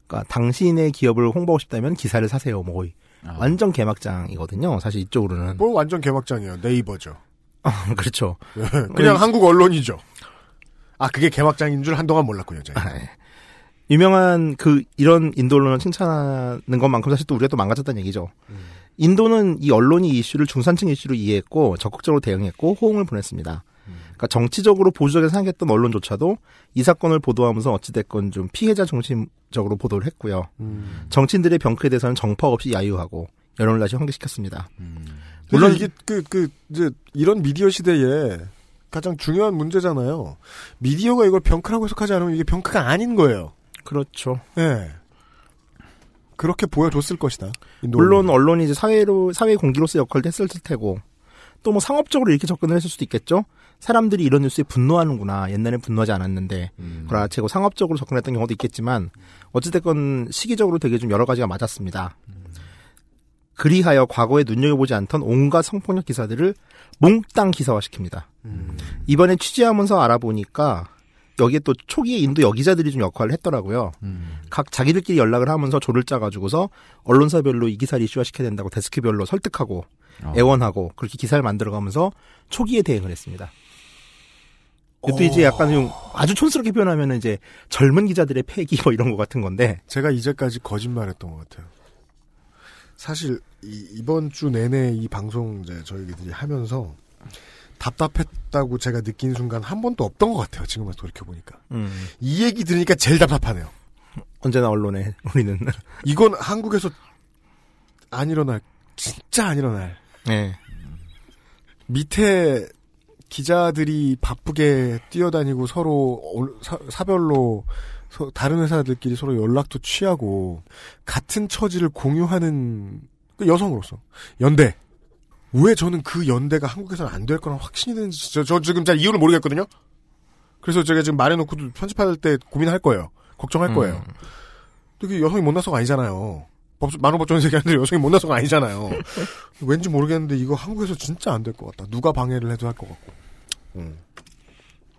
Speaker 5: 그러니까 당신의 기업을 홍보하고 싶다면 기사를 사세요. 뭐 거의 완전 개막장이거든요. 사실 이쪽으로는.
Speaker 2: 뭐 완전 개막장이에요. 네이버죠.
Speaker 5: 그렇죠.
Speaker 2: 그냥 한국 언론이죠. 아, 그게 개막장인 줄 한동안 몰랐군요, 제가.
Speaker 5: 아, 예. 유명한 그 이런 인도 언론을 칭찬하는 것만큼 사실 또 우리가 또 망가졌다는 얘기죠. 인도는 이 언론이 이 이슈를 중산층 이슈로 이해했고 적극적으로 대응했고 호응을 보냈습니다. 그러니까 정치적으로 보수적에 생각했던 언론조차도 이 사건을 보도하면서 어찌됐건 좀 피해자 중심적으로 보도를 했고요. 정치인들의 병크에 대해서는 정파 없이 야유하고 여론을 다시 환기시켰습니다.
Speaker 2: 물론 이게 그, 그, 이제 이런 미디어 시대에 가장 중요한 문제잖아요. 미디어가 이걸 병크라고 해석하지 않으면 이게 병크가 아닌 거예요.
Speaker 5: 그렇죠.
Speaker 2: 예. 그렇게 보여줬을 것이다.
Speaker 5: 물론 언론이 이제 사회로 사회 공기로서 역할도 했을 테고 또 뭐 상업적으로 이렇게 접근을 했을 수도 있겠죠. 사람들이 이런 뉴스에 분노하는구나. 옛날엔 분노하지 않았는데 그러나 제고 상업적으로 접근했던 경우도 있겠지만 어찌됐건 시기적으로 되게 좀 여러 가지가 맞았습니다. 그리하여 과거에 눈여겨보지 않던 온갖 성폭력 기사들을 몽땅 기사화시킵니다. 이번에 취재하면서 알아보니까 여기에 또 초기에 인도 여기자들이 좀 역할을 했더라고요. 각 자기들끼리 연락을 하면서 조를 짜가지고서 언론사별로 이 기사를 이슈화 시켜야 된다고 데스크별로 설득하고
Speaker 4: 어.
Speaker 5: 애원하고 그렇게 기사를 만들어가면서 초기에 대응을 했습니다. 또 이제 약간 좀 아주 촌스럽게 표현하면 이제 젊은 기자들의 패기 뭐 이런 거 같은 건데
Speaker 2: 제가 이제까지 거짓말했던 것 같아요. 사실 이, 번주 내내 이 방송 이제 저희들이 하면서 답답했다고 제가 느낀 순간 한 번도 없던 것 같아요. 지금 와서 돌이켜 보니까
Speaker 5: 음,
Speaker 2: 이 얘기 들으니까 제일 답답하네요.
Speaker 5: 언제나 언론에 우리는
Speaker 2: 이건 한국에서 안 일어날 진짜 안 일어날.
Speaker 5: 네.
Speaker 2: 밑에 기자들이 바쁘게 뛰어다니고 서로 사, 사별로 서- 다른 회사들끼리 서로 연락도 취하고 같은 처지를 공유하는 그 여성으로서 연대 왜 저는 그 연대가 한국에서는 안 될 거란 확신이 드는지 저, 저 지금 잘 이유를 모르겠거든요. 그래서 제가 지금 말해놓고도 편집할 때 고민할 거예요. 걱정할 거예요. 되게 여성이 못나서가 아니잖아요. 법, 만호법전에서 얘기하는데 여성이 못나서가 아니잖아요. 왠지 모르겠는데 이거 한국에서 진짜 안 될 것 같다. 누가 방해를 해도 할 것 같고.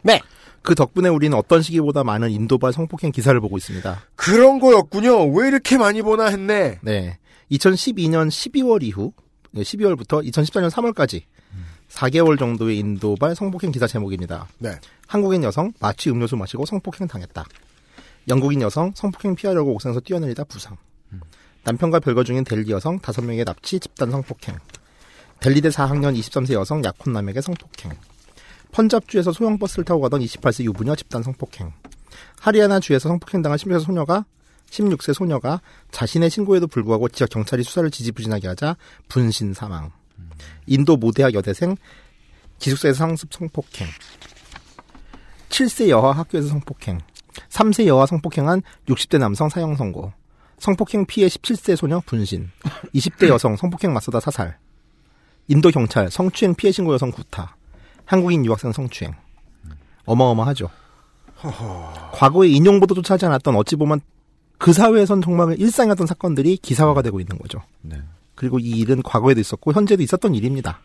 Speaker 5: 네. 그 덕분에 우리는 어떤 시기보다 많은 인도발 성폭행 기사를 보고 있습니다.
Speaker 2: 그런 거였군요. 왜 이렇게 많이 보나 했네.
Speaker 5: 네. 2012년 12월 이후, 12월부터 2014년 3월까지 4개월 정도의 인도발 성폭행 기사 제목입니다.
Speaker 2: 네.
Speaker 5: 한국인 여성 마취 음료수 마시고 성폭행 당했다. 영국인 여성 성폭행 피하려고 옥상에서 뛰어내리다 부상. 남편과 별거 중인 델리 여성 5명의 납치 집단 성폭행. 델리대 4학년 23세 여성 약혼남에게 성폭행. 펀잡주에서 소형버스를 타고 가던 28세 유부녀 집단 성폭행. 하리아나 주에서 성폭행당한 16세 소녀가 16세 소녀가 자신의 신고에도 불구하고 지역 경찰이 수사를 지지부진하게 하자 분신 사망. 인도 모대학 여대생 기숙사에서 상습 성폭행. 7세 여하 학교에서 성폭행. 3세 여하 성폭행한 60대 남성 사형 선고. 성폭행 피해 17세 소녀 분신. 20대 여성 성폭행 맞서다 사살. 인도 경찰 성추행 피해 신고 여성 구타. 한국인 유학생 성추행. 어마어마하죠. 과거에 인용 보도조차 하지 않았던 어찌 보면 그 사회에선 정말 일상이었던 사건들이 기사화가 되고 있는 거죠.
Speaker 4: 네.
Speaker 5: 그리고 이 일은 과거에도 있었고 현재도 있었던 일입니다.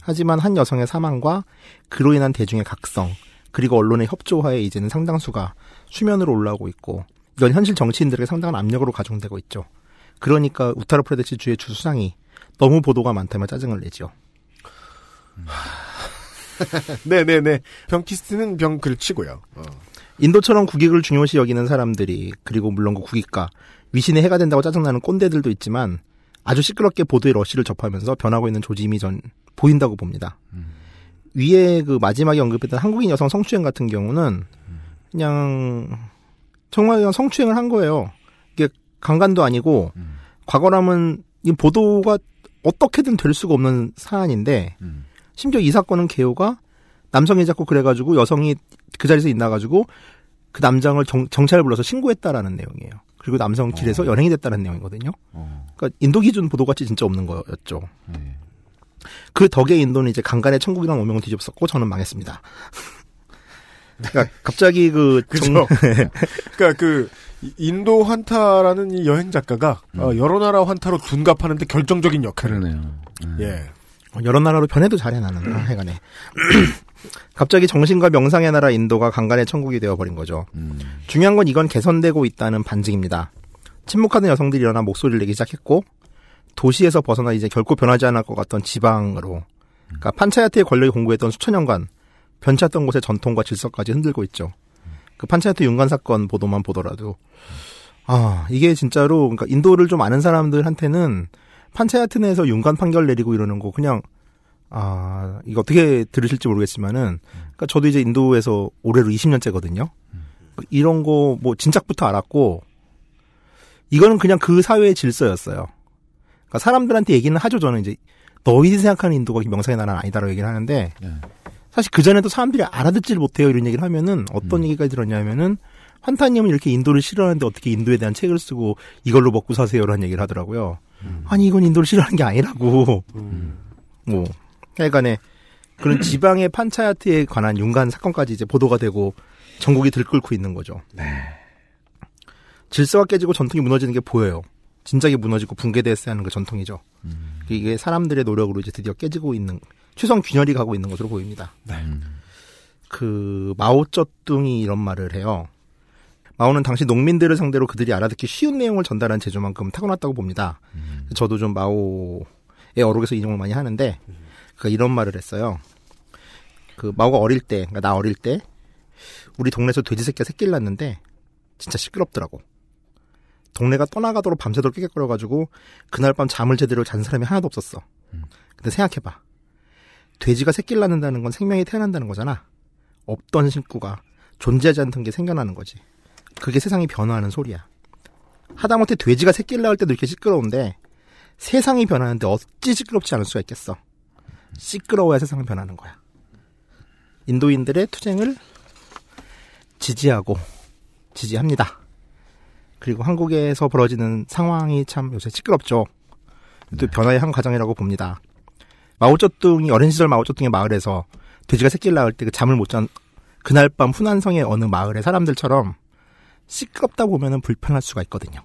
Speaker 5: 하지만 한 여성의 사망과 그로 인한 대중의 각성 그리고 언론의 협조하에 이제는 상당수가 수면으로 올라오고 있고 이건 현실 정치인들에게 상당한 압력으로 가중되고 있죠. 그러니까 우타르프레데시 주의 주수상이 너무 보도가 많다면 짜증을 내죠.
Speaker 2: 네네네. 병키스트는 병글 치고요. 어.
Speaker 5: 인도처럼 국익을 중요시 여기는 사람들이 그리고 물론 그 국익과 위신에 해가 된다고 짜증나는 꼰대들도 있지만 아주 시끄럽게 보도의 러시를 접하면서 변하고 있는 조짐이 전 보인다고 봅니다. 위에 그 마지막에 언급했던 한국인 여성 성추행 같은 경우는 그냥 정말 그냥 성추행을 한 거예요. 이게 강간도 아니고 과거라면 이 보도가 어떻게든 될 수가 없는 사안인데 심지어 이 사건은 개요가 남성이 자꾸 그래가지고 여성이 그 자리에서 있나가지고 그 남장을 경, 경찰을 불러서 신고했다라는 내용이에요. 그리고 남성은 길에서 연행이 됐다는 내용이거든요. 그러니까 인도 기준 보도같이 진짜 없는 거였죠. 그 덕에 인도는 이제 강간의 천국이라는 오명을 뒤집었었고 저는 망했습니다. 그러니까 갑자기 그
Speaker 2: 그죠. 그러니까 그 인도 환타라는 이 여행 작가가 어, 여러 나라 환타로 둔갑하는데 결정적인 역할을
Speaker 4: 해요.
Speaker 2: 예.
Speaker 5: 어, 여러 나라로 변해도 잘해 나는 아, 해가네. 갑자기 정신과 명상의 나라 인도가 강간의 천국이 되어버린 거죠. 중요한 건 이건 개선되고 있다는 반증입니다. 침묵하는 여성들이 일어나 목소리를 내기 시작했고 도시에서 벗어나 이제 결코 변하지 않을 것 같던 지방으로 그러니까 판차야트의 권력이 공고했던 수천 년간 변치 않던 곳의 전통과 질서까지 흔들고 있죠. 그 판차야트 윤관 사건 보도만 보더라도 아 이게 진짜로 그러니까 인도를 좀 아는 사람들한테는 판차야트 내에서 윤관 판결 내리고 이러는 거 그냥 아 이거 어떻게 들으실지 모르겠지만은 그러니까 저도 이제 인도에서 올해로 20년째거든요. 이런 거 뭐 진작부터 알았고 이거는 그냥 그 사회의 질서였어요. 그러니까 사람들한테 얘기는 하죠. 저는 이제 너희들이 생각하는 인도가 명상의 나라는 아니다라고 얘기를 하는데 사실 그 전에도 사람들이 알아듣지를 못해요. 이런 얘기를 하면은 어떤 얘기가 들었냐면은 환타님은 이렇게 인도를 싫어하는데 어떻게 인도에 대한 책을 쓰고 이걸로 먹고 사세요라는 얘기를 하더라고요. 아니 이건 인도를 싫어하는 게 아니라고. 뭐 하여간에 그런 지방의 판차야트에 관한 윤관 사건까지 이제 보도가 되고 전국이 들끓고 있는 거죠. 질서가 깨지고 전통이 무너지는 게 보여요. 진작에 무너지고 붕괴됐어야 하는 그 전통이죠. 이게 사람들의 노력으로 이제 드디어 깨지고 있는 최소한 균열이 가고 있는 것으로 보입니다. 그 마오쩌둥이 이런 말을 해요. 마오는 당시 농민들을 상대로 그들이 알아듣기 쉬운 내용을 전달한 재주만큼 타고났다고 봅니다. 저도 좀 마오의 어록에서 인용을 많이 하는데 그 이런 말을 했어요. 그 마오가 어릴 때, 그러니까 나 어릴 때 우리 동네에서 돼지 새끼가 새끼를 낳는데 진짜 시끄럽더라고. 동네가 떠나가도록 밤새도록 깨끗거려가지고 그날 밤 잠을 제대로 잔 사람이 하나도 없었어. 근데 생각해봐. 돼지가 새끼를 낳는다는 건 생명이 태어난다는 거잖아. 없던 식구가 존재하지 않던 게 생겨나는 거지. 그게 세상이 변화하는 소리야. 하다못해 돼지가 새끼를 낳을 때도 이렇게 시끄러운데 세상이 변하는데 어찌 시끄럽지 않을 수가 있겠어. 시끄러워야 세상은 변하는 거야. 인도인들의 투쟁을 지지하고 지지합니다. 그리고 한국에서 벌어지는 상황이 참 요새 시끄럽죠. 또 변화의 한 과정이라고 봅니다. 마오쩌둥이 어린 시절 마오쩌둥의 마을에서 돼지가 새끼를 낳을 때 그 잠을 못 잔 그날 밤 후난성의 어느 마을의 사람들처럼 시끄럽다 보면은 불편할 수가 있거든요.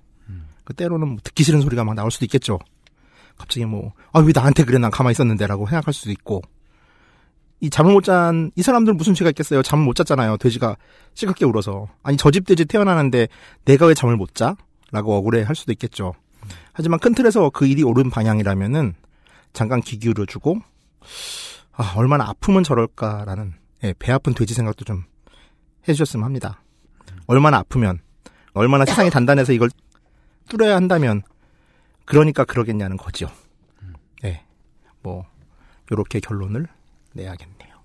Speaker 5: 그 때로는 뭐 듣기 싫은 소리가 막 나올 수도 있겠죠. 갑자기 뭐, 아, 왜 나한테 그래? 난 가만히 있었는데 라고 생각할 수도 있고. 이 잠을 못 잔, 이 사람들은 무슨 죄가 있겠어요? 잠을 못 잤잖아요. 돼지가 시끄럽게 울어서. 아니, 저 집 돼지 태어나는데 내가 왜 잠을 못 자? 라고 억울해 할 수도 있겠죠. 하지만 큰 틀에서 그 일이 옳은 방향이라면은 잠깐 귀 기울여주고, 아, 얼마나 아프면 저럴까라는, 예, 배 아픈 돼지 생각도 좀 해주셨으면 합니다. 얼마나 아프면, 얼마나 세상이 단단해서 이걸 뚫어야 한다면, 그러니까 그러겠냐는 거죠. 네. 뭐, 요렇게 결론을 내야겠네요.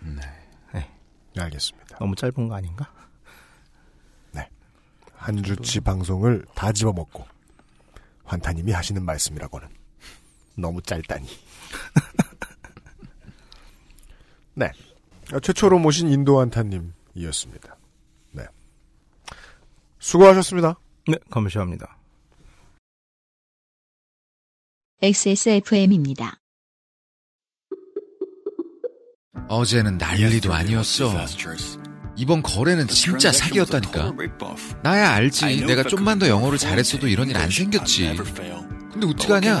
Speaker 2: 네.
Speaker 5: 네.
Speaker 2: 알겠습니다.
Speaker 5: 너무 짧은 거 아닌가?
Speaker 2: 네. 한 주치 방송을 다 집어먹고, 환타님이 하시는 말씀이라고는. 너무 짧다니. 네. 최초로 모신 인도 환타님이었습니다. 네. 수고하셨습니다.
Speaker 5: 네, 감사합니다.
Speaker 1: XSFM입니다.
Speaker 4: 어제는 난리도 아니었어. 이번 거래는 진짜 사기였다니까. 나야 알지. 내가 좀만 더 영어를 잘했어도 이런 일 안 생겼지. 근데 어떡하냐?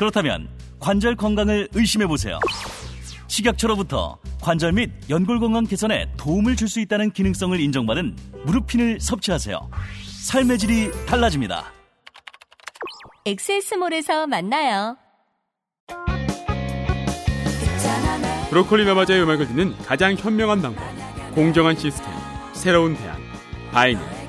Speaker 10: 그렇다면 관절 건강을 의심해 보세요. 식약처로부터 관절 및 연골 건강 개선에 도움을 줄 수 있다는 기능성을 인정받은 무릎핀을 섭취하세요. 삶의 질이 달라집니다.
Speaker 12: 엑세스몰에서 만나요.
Speaker 6: 브로콜리 너마저의 음악을 듣는 가장 현명한 방법 공정한 시스템 새로운 대안 바이닐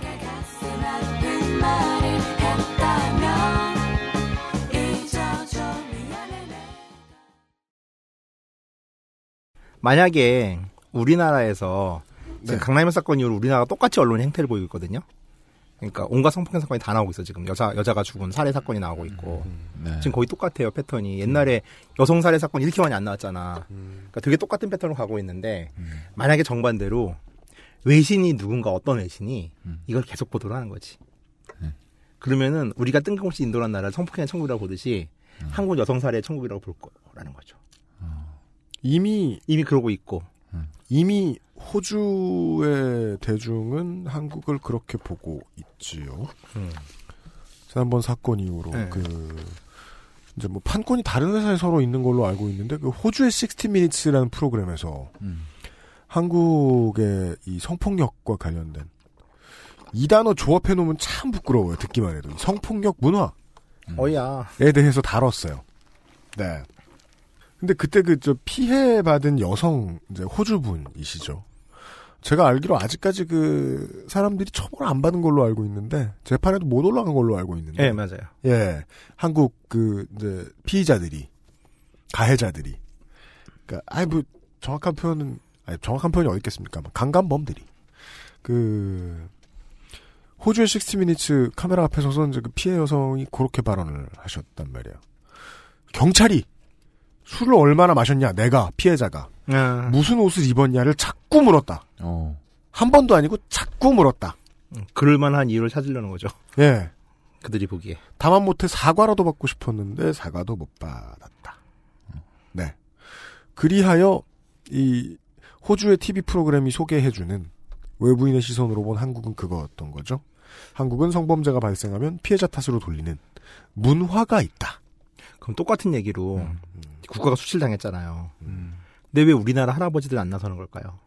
Speaker 5: 만약에 우리나라에서 지금
Speaker 2: 네.
Speaker 5: 강남의 사건 이후로 우리나라가 똑같이 언론 행태를 보이고 있거든요. 그러니까 온갖 성폭행 사건이 다 나오고 있어 지금 여자 여자가 죽은 살해 사건이 나오고 있고
Speaker 4: 네.
Speaker 5: 지금 거의 똑같아요 패턴이 옛날에 여성 살해 사건 이렇게 많이 안 나왔잖아. 그러니까 되게 똑같은 패턴으로 가고 있는데 만약에 정반대로 외신이 누군가 어떤 외신이 이걸 계속 보도를 하는 거지. 그러면은 우리가 뜬금없이 인도란 나라를 성폭행 천국이라고 보듯이 한국 여성 살해 천국이라고 볼 거라는 거죠.
Speaker 2: 이미
Speaker 5: 이미 그러고 있고
Speaker 2: 이미 호주의 대중은 한국을 그렇게 보고 있지요. 지난번 사건 이후로
Speaker 5: 네.
Speaker 2: 그 이제 뭐 판권이 다른 회사에 서로 있는 걸로 알고 있는데 그 호주의 60 Minutes라는 프로그램에서 한국의 이 성폭력과 관련된 이 단어 조합해 놓으면 참 부끄러워요. 듣기만 해도 이 성폭력 문화
Speaker 5: 어야
Speaker 2: 에 대해서 다뤘어요. 네. 근데 그때 그 저 피해 받은 여성 이제 호주분이시죠. 제가 알기로 아직까지 그 사람들이 처벌 안 받은 걸로 알고 있는데 재판에도 못 올라간 걸로 알고 있는데.
Speaker 5: 네, 맞아요.
Speaker 2: 예. 한국 그 이제 피의자들이 가해자들이 그러니까 아니 뭐 정확한 표현은 아니 정확한 표현이 어디 있겠습니까? 강간범들이 그 호주의 60미니츠 카메라 앞에 서서 이제 그 피해 여성이 그렇게 발언을 하셨단 말이에요. 경찰이 술을 얼마나 마셨냐, 내가, 피해자가.
Speaker 5: 아.
Speaker 2: 무슨 옷을 입었냐를 자꾸 물었다.
Speaker 4: 어.
Speaker 2: 한 번도 아니고 자꾸 물었다.
Speaker 5: 그럴 만한 이유를 찾으려는 거죠.
Speaker 2: 예.
Speaker 5: 그들이 보기에.
Speaker 2: 다만 못해 사과라도 받고 싶었는데 사과도 못 받았다. 네. 그리하여 이 호주의 TV 프로그램이 소개해주는 외부인의 시선으로 본 한국은 그거였던 거죠. 한국은 성범죄가 발생하면 피해자 탓으로 돌리는 문화가 있다.
Speaker 5: 그럼 똑같은 얘기로 국가가 수출당했잖아요. 근데 왜 우리나라 할아버지들 안 나서는 걸까요?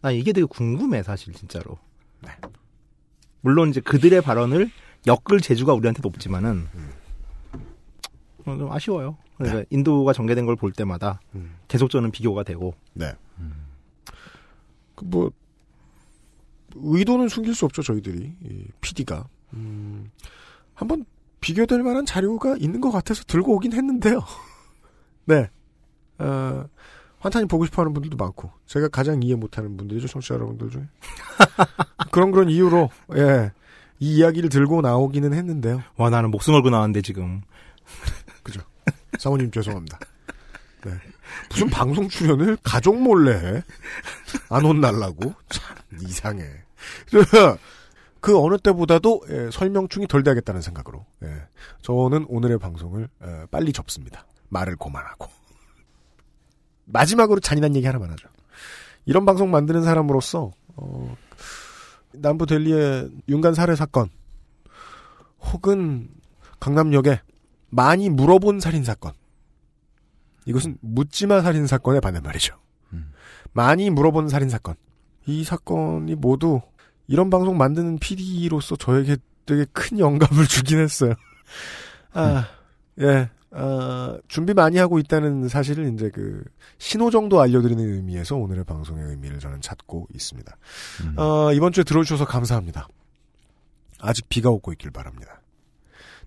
Speaker 5: 나 이게 되게 궁금해 사실 진짜로. 물론 이제 그들의 발언을 엮을 재주가 우리한테 높지만은 어, 좀 아쉬워요. 그러니까 인도가 전개된 걸 볼 때마다 계속 저는 비교가 되고.
Speaker 2: 네. 그뭐 의도는 숨길 수 없죠 저희들이 이 PD가 음, 한번 비교될 만한 자료가 있는 것 같아서 들고 오긴 했는데요. 네. 어, 환탄이 보고 싶어 하는 분들도 많고 제가 가장 이해 못하는 분들이죠 청취자 여러분들 중에 그런 그런 이유로 예. 이 이야기를 들고 나오기는 했는데요.
Speaker 5: 와 나는 목숨 걸고 나왔는데 지금.
Speaker 2: 그죠. 사모님 죄송합니다. 네. 무슨 방송 출연을 가족 몰래 해? 안 혼날라고? 참 이상해. 그 어느 때보다도 예, 설명충이 덜 돼야겠다는 생각으로 예, 저는 오늘의 방송을 예, 빨리 접습니다. 말을 고만하고 마지막으로 잔인한 얘기 하나만 하죠. 이런 방송 만드는 사람으로서 어, 남부 델리의 윤간 살해 사건 혹은 강남역에 많이 물어본 살인 사건. 이것은 묻지마 살인 사건의 반대 말이죠. 많이 물어본 살인 사건. 이 사건이 모두 이런 방송 만드는 PD로서 저에게 되게 큰 영감을 주긴 했어요. 아, 음. 예. 어, 준비 많이 하고 있다는 사실을 이제 그 신호 정도 알려드리는 의미에서 오늘의 방송의 의미를 저는 찾고 있습니다. 음. 어, 이번 주에 들어주셔서 감사합니다. 아직 비가 오고 있길 바랍니다.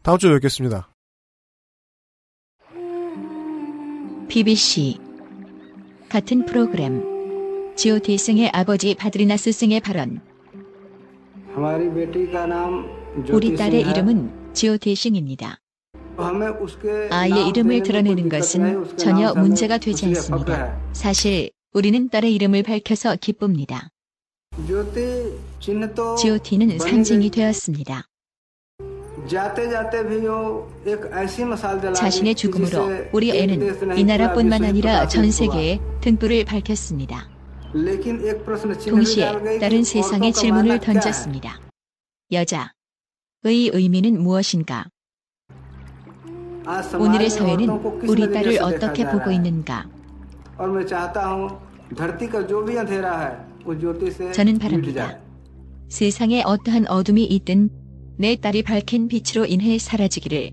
Speaker 2: 다음 주에 뵙겠습니다.
Speaker 1: BBC 같은 프로그램 GOT 승의 아버지 바드리나스 승의 발언 우리 딸의 이름은 지오테싱입니다. 아이의 이름을 드러내는 것은 전혀 문제가 되지 않습니다. 사실 우리는 딸의 이름을 밝혀서 기쁩니다. 지오티는 상징이 되었습니다. 자신의 죽음으로 우리 애는 이 나라뿐만 아니라 전 세계에 등불을 밝혔습니다. 동시에 다른 세상의 질문을 던졌습니다. 여자의 의미는 무엇인가? 오늘의 사회는 우리 딸을 어떻게 보고 있는가? 저는 바랍니다. 세상에 어떠한 어둠이 있든 내 딸이 밝힌 빛으로 인해 사라지기를.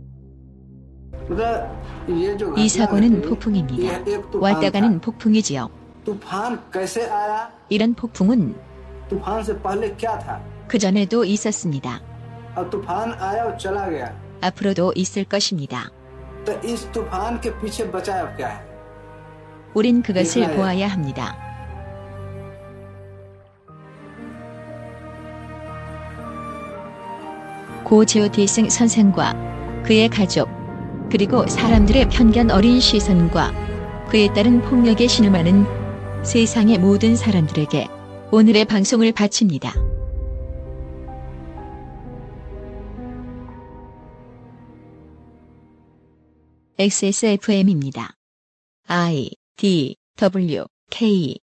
Speaker 1: 이 사고는 폭풍입니다. 왔다가는 폭풍이지요. 이런 폭풍은 그 전에도 있었습니다. 앞으로도 있을 것입니다. 우린 그것을 보아야 합니다. 고 제오티승 선생과 그의 가족, 그리고 사람들의 편견 어린 시선과 그에 따른 폭력에 신음하는 세상의 모든 사람들에게 오늘의 방송을 바칩니다. XSFM입니다. I D W K